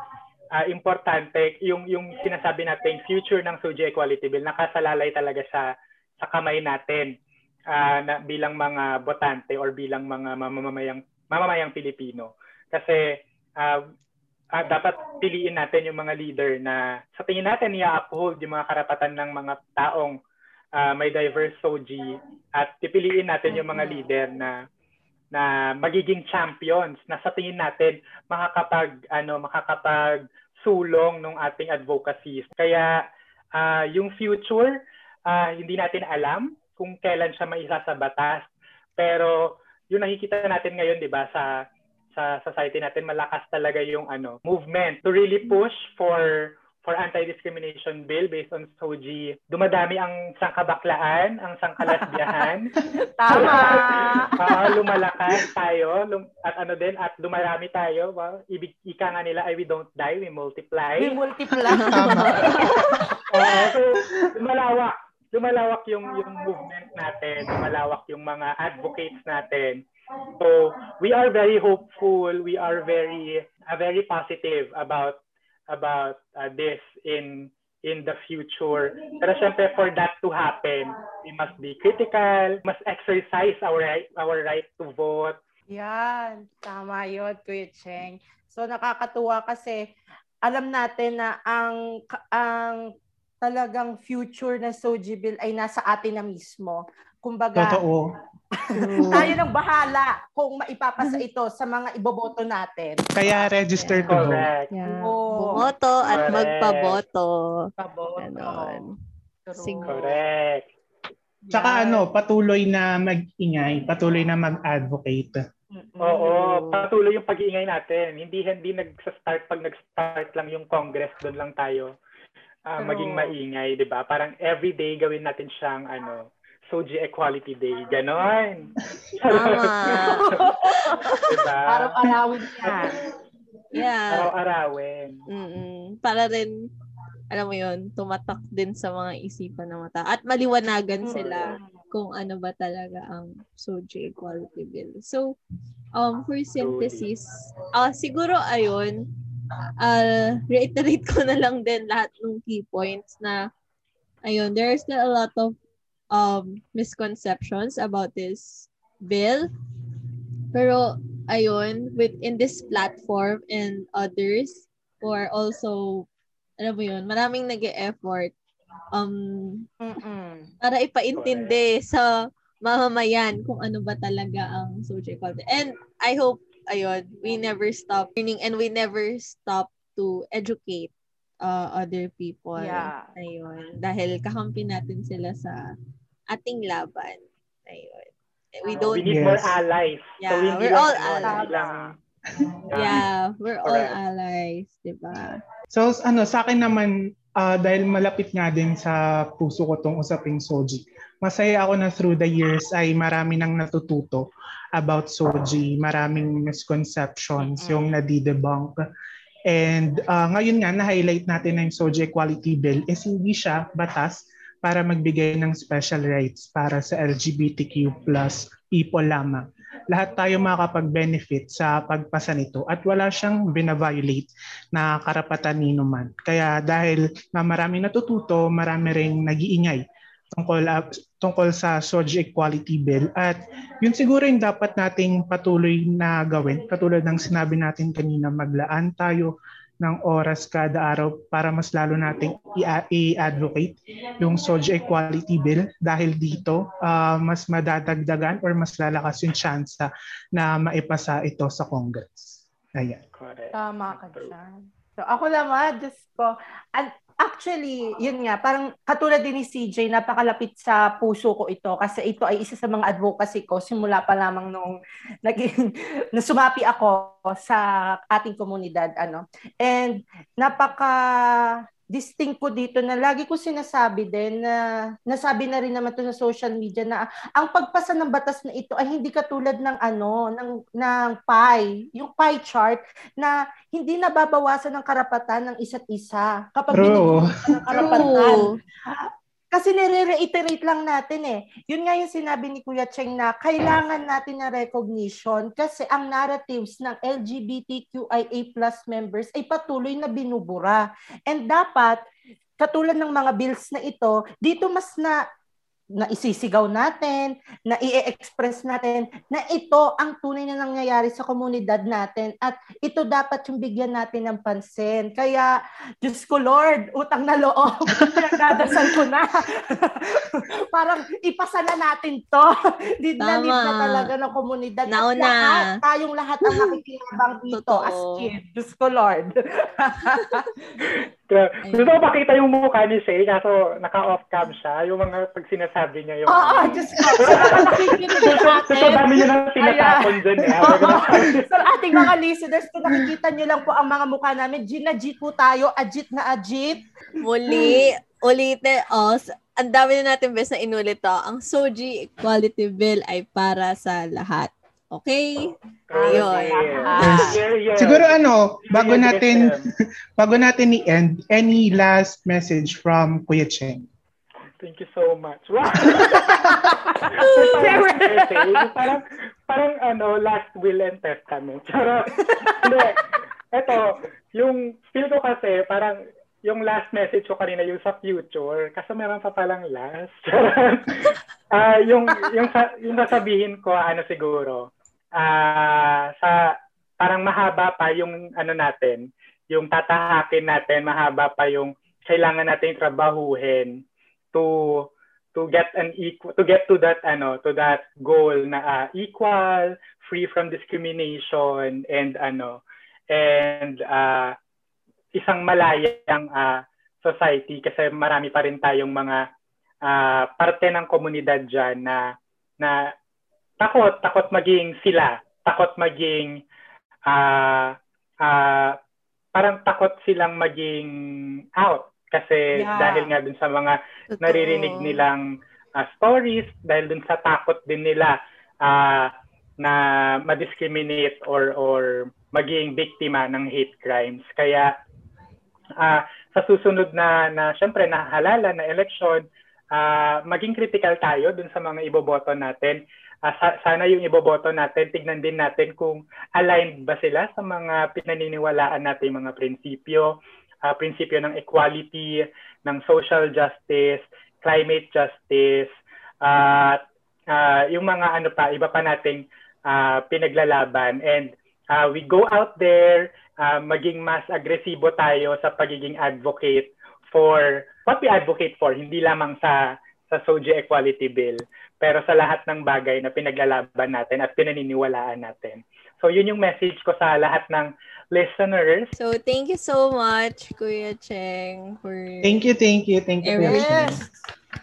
uh, importante yung yung sinasabi natin future ng SOGI Equality Bill nakasalalay talaga sa sa kamay natin uh, na bilang mga botante or bilang mga mamamayang mamamayang Pilipino. Kasi uh, uh, dapat piliin natin yung mga leader na sa tingin natin i-uphold yung mga karapatan ng mga taong uh, may diverse SOGI at pipiliin natin yung mga leader na na magiging champions na sa tingin natin makakapag ano makakapag sulong ng ating advocacy. Kaya uh, yung future, uh, hindi natin alam kung kailan siya maisa sa batas. Pero yung nakikita natin ngayon, di ba, sa sa society natin malakas talaga yung ano movement to really push for for anti-discrimination bill based on SOGI, dumadami ang sangkabaklaan, ang sangkalasbiyahan. [laughs]
Tama.
uh, lumalakas tayo lum- at ano din at dumarami tayo. Well, ibig ika nga nila ay we don't die, we multiply.
We multiply.
Tama. [laughs]
Oo, so lumalawak. Lumalawak yung yung movement natin, lumalawak yung mga advocates natin. So, we are very hopeful, we are very uh, very positive about about uh, this in in the future. Pero syempre for that to happen, we must be critical, must exercise our right our right to vote.
Yan, tama yun, Kuya Cheng. So nakakatuwa kasi alam natin na ang ang talagang future na Soji Bill ay nasa atin na mismo. Kumbaga,
Totoo. [laughs]
tayo nang bahala kung maipapasa ito sa mga iboboto natin.
Kaya register to vote.
Yeah.
Oo.
Bumoto at
Correct.
magpaboto.
Paboto.
Ganon. Siguro.
Correct.
Tsaka
Yan.
ano, patuloy na mag-ingay, patuloy na mag-advocate.
Mm-mm.
Oo, patuloy yung pag-iingay natin. Hindi hindi nagsa-start pag nag-start lang yung Congress, doon lang tayo ah,
True.
maging maingay, 'di ba? Parang everyday gawin natin siyang ano, Soji Equality Day. Ganon. [laughs]
Tama. [laughs]
'Di ba?
Araw-arawin yan.
Yeah.
Araw-arawin.
Mm-mm. Para rin, alam mo yun, tumatak din sa mga isipan ng mata. At maliwanagan sila kung ano ba talaga ang Soji Equality Bill. So, um, for synthesis, ah siguro ayun, uh, reiterate ko na lang din lahat ng key points na ayun, there are still a lot of um, misconceptions about this bill. Pero ayun, within this platform and others who are also, alam mo yun, maraming nag effort um,
Mm-mm.
para ipaintindi sa mamamayan kung ano ba talaga ang social equality. And I hope, ayun, we never stop learning and we never stop to educate uh, other people.
Yeah.
Ayun. Dahil kakampi natin sila sa ating laban. Ayun. We don't,
We need
Yes.
more allies.
Yeah,
so
we're all allies.
lang,
yeah, we're all
Correct.
allies, di ba?
So ano, sa akin naman, ah, dahil malapit nga din sa puso ko tong usaping Soji, masaya ako na through the years ay marami nang natututo about Soji, maraming misconceptions yung nadidebunk. And ah, ngayon nga, na-highlight natin na yung Soji Equality Bill is hindi siya batas para magbigay ng special rights para sa LGBTQ plus people lamang. Lahat tayo makakapag-benefit sa pagpasa nito at wala siyang binaviolate na karapatan ni man. Kaya dahil na marami natututo, marami ring nag-iingay tungkol, ah, tungkol sa SOGI Equality Bill at yun siguro yung dapat nating patuloy na gawin. Katulad ng sinabi natin kanina, maglaan tayo ng oras kada araw para mas lalo nating i-advocate yung SOGI Equality Bill dahil dito ah, mas madadagdagan or mas lalakas yung chance na maipasa ito sa Congress. Ayan.
Correct.
Tama ka dyan. So ako naman, Diyos ko, and actually, yun nga, parang katulad din ni CJ, napakalapit sa puso ko ito kasi ito ay isa sa mga advocacy ko simula pa lamang nung [laughs] naging, nasumapi ako sa ating komunidad. ano And napaka distinct ko dito na lagi ko sinasabi din na nasabi na rin naman to sa social media na ang pagpasa ng batas na ito ay hindi katulad ng ano ng ng pie, yung pie chart na hindi nababawasan ng karapatan ng isa't isa kapag ka ng karapatan.
True.
Kasi nire-reiterate lang natin eh. Yun nga yung sinabi ni Kuya Cheng na kailangan natin ng recognition kasi ang narratives ng LGBTQIA plus members ay patuloy na binubura. And dapat, katulad ng mga bills na ito, dito mas na na isisigaw natin, na i-express natin na ito ang tunay na nangyayari sa komunidad natin at ito dapat yung bigyan natin ng pansin. Kaya, Diyos ko Lord, utang na loob, [laughs] pinagdadasal ko na. [laughs] Parang ipasa na natin to. [laughs] Need na need na talaga ng komunidad. At
Nauna.
lahat, tayong lahat ang nakikinabang dito as kids. Diyos ko Lord.
Gusto ko makita yung mukha ni Shay, kaso naka-off cam siya. Yung mga pag sinasabi niya yung...
Oo, oh, just ko. [laughs] Sa
dami niya nang tinatapon dyan eh. [laughs]
Sa ating mga listeners, kung nakikita niyo lang po ang mga mukha namin, G na G po tayo, ajit na ajit.
Muli, ulitin, oh, ang dami na natin best na inulit to. Ang Soji Equality Bill ay para sa lahat. Okay? Ayun.
Yes. Siguro ano, bago natin [laughs] bago natin ni end, any last message from Kuya Cheng?
Thank you so much. Wow. [laughs] parang, parang ano, last will and testament. [laughs] Charot. Hindi. Ito, yung feel ko kasi parang yung last message ko kanina yung sa future kasi meron pa palang last. uh, yung yung sa, yung sasabihin ko ano siguro uh, sa parang mahaba pa yung ano natin, yung tatahakin natin, mahaba pa yung kailangan nating trabahuhin to to get an equal to get to that ano to that goal na uh, equal free from discrimination and ano and uh, isang malayang uh, society kasi marami pa rin tayong mga uh, parte ng komunidad diyan na na takot, takot maging sila, takot maging uh, uh, parang takot silang maging out kasi yeah. dahil nga dun sa mga Totoo. naririnig nilang uh, stories, dahil dun sa takot din nila uh, na ma-discriminate or or maging biktima ng hate crimes. Kaya uh, sa susunod na na syempre na halala na election, uh, maging critical tayo dun sa mga iboboto natin uh, sana yung iboboto natin, tignan din natin kung aligned ba sila sa mga pinaniniwalaan natin mga prinsipyo, uh, prinsipyo ng equality, ng social justice, climate justice, at uh, uh, yung mga ano pa, iba pa nating uh, pinaglalaban. And uh, we go out there, uh, maging mas agresibo tayo sa pagiging advocate for what we advocate for, hindi lamang sa sa SOGI Equality Bill, pero sa lahat ng bagay na pinaglalaban natin at pinaniniwalaan natin. So yun yung message ko sa lahat ng listeners.
So thank you so much, Kuya Cheng. For
thank you, thank you, thank you.
Yes.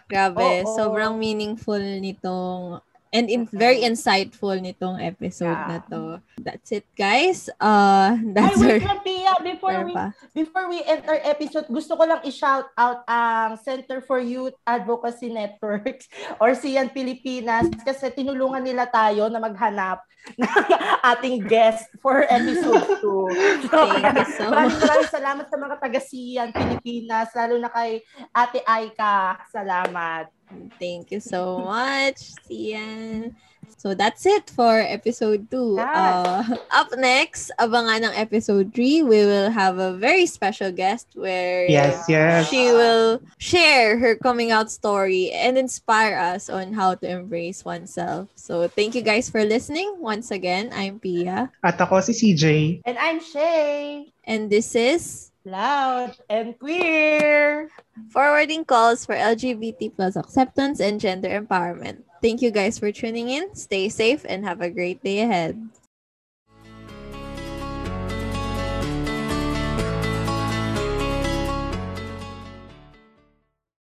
Grabe, oh, oh. sobrang meaningful nitong and in, very insightful nitong episode yeah. na to. That's it, guys. Uh, that's
Ay, wait. Pia, before we, pa. before we end our episode, gusto ko lang i-shout out ang Center for Youth Advocacy Networks [laughs] or CIAN Pilipinas kasi tinulungan nila tayo na maghanap [laughs] ng ating guest for episode [laughs] 2. So, Thank you so maraming, maraming salamat sa mga taga-CIAN Pilipinas, lalo na kay Ate Aika. Salamat.
Thank you so much, Sian. So that's it for episode 2. Uh, up next, abangan ng episode 3, we will have a very special guest where
yes, yes.
she will share her coming out story and inspire us on how to embrace oneself. So thank you guys for listening. Once again, I'm Pia.
At ako si CJ.
And I'm Shay.
And this is
loud and queer.
Forwarding calls for LGBT plus acceptance and gender empowerment. Thank you guys for tuning in. Stay safe and have a great day ahead.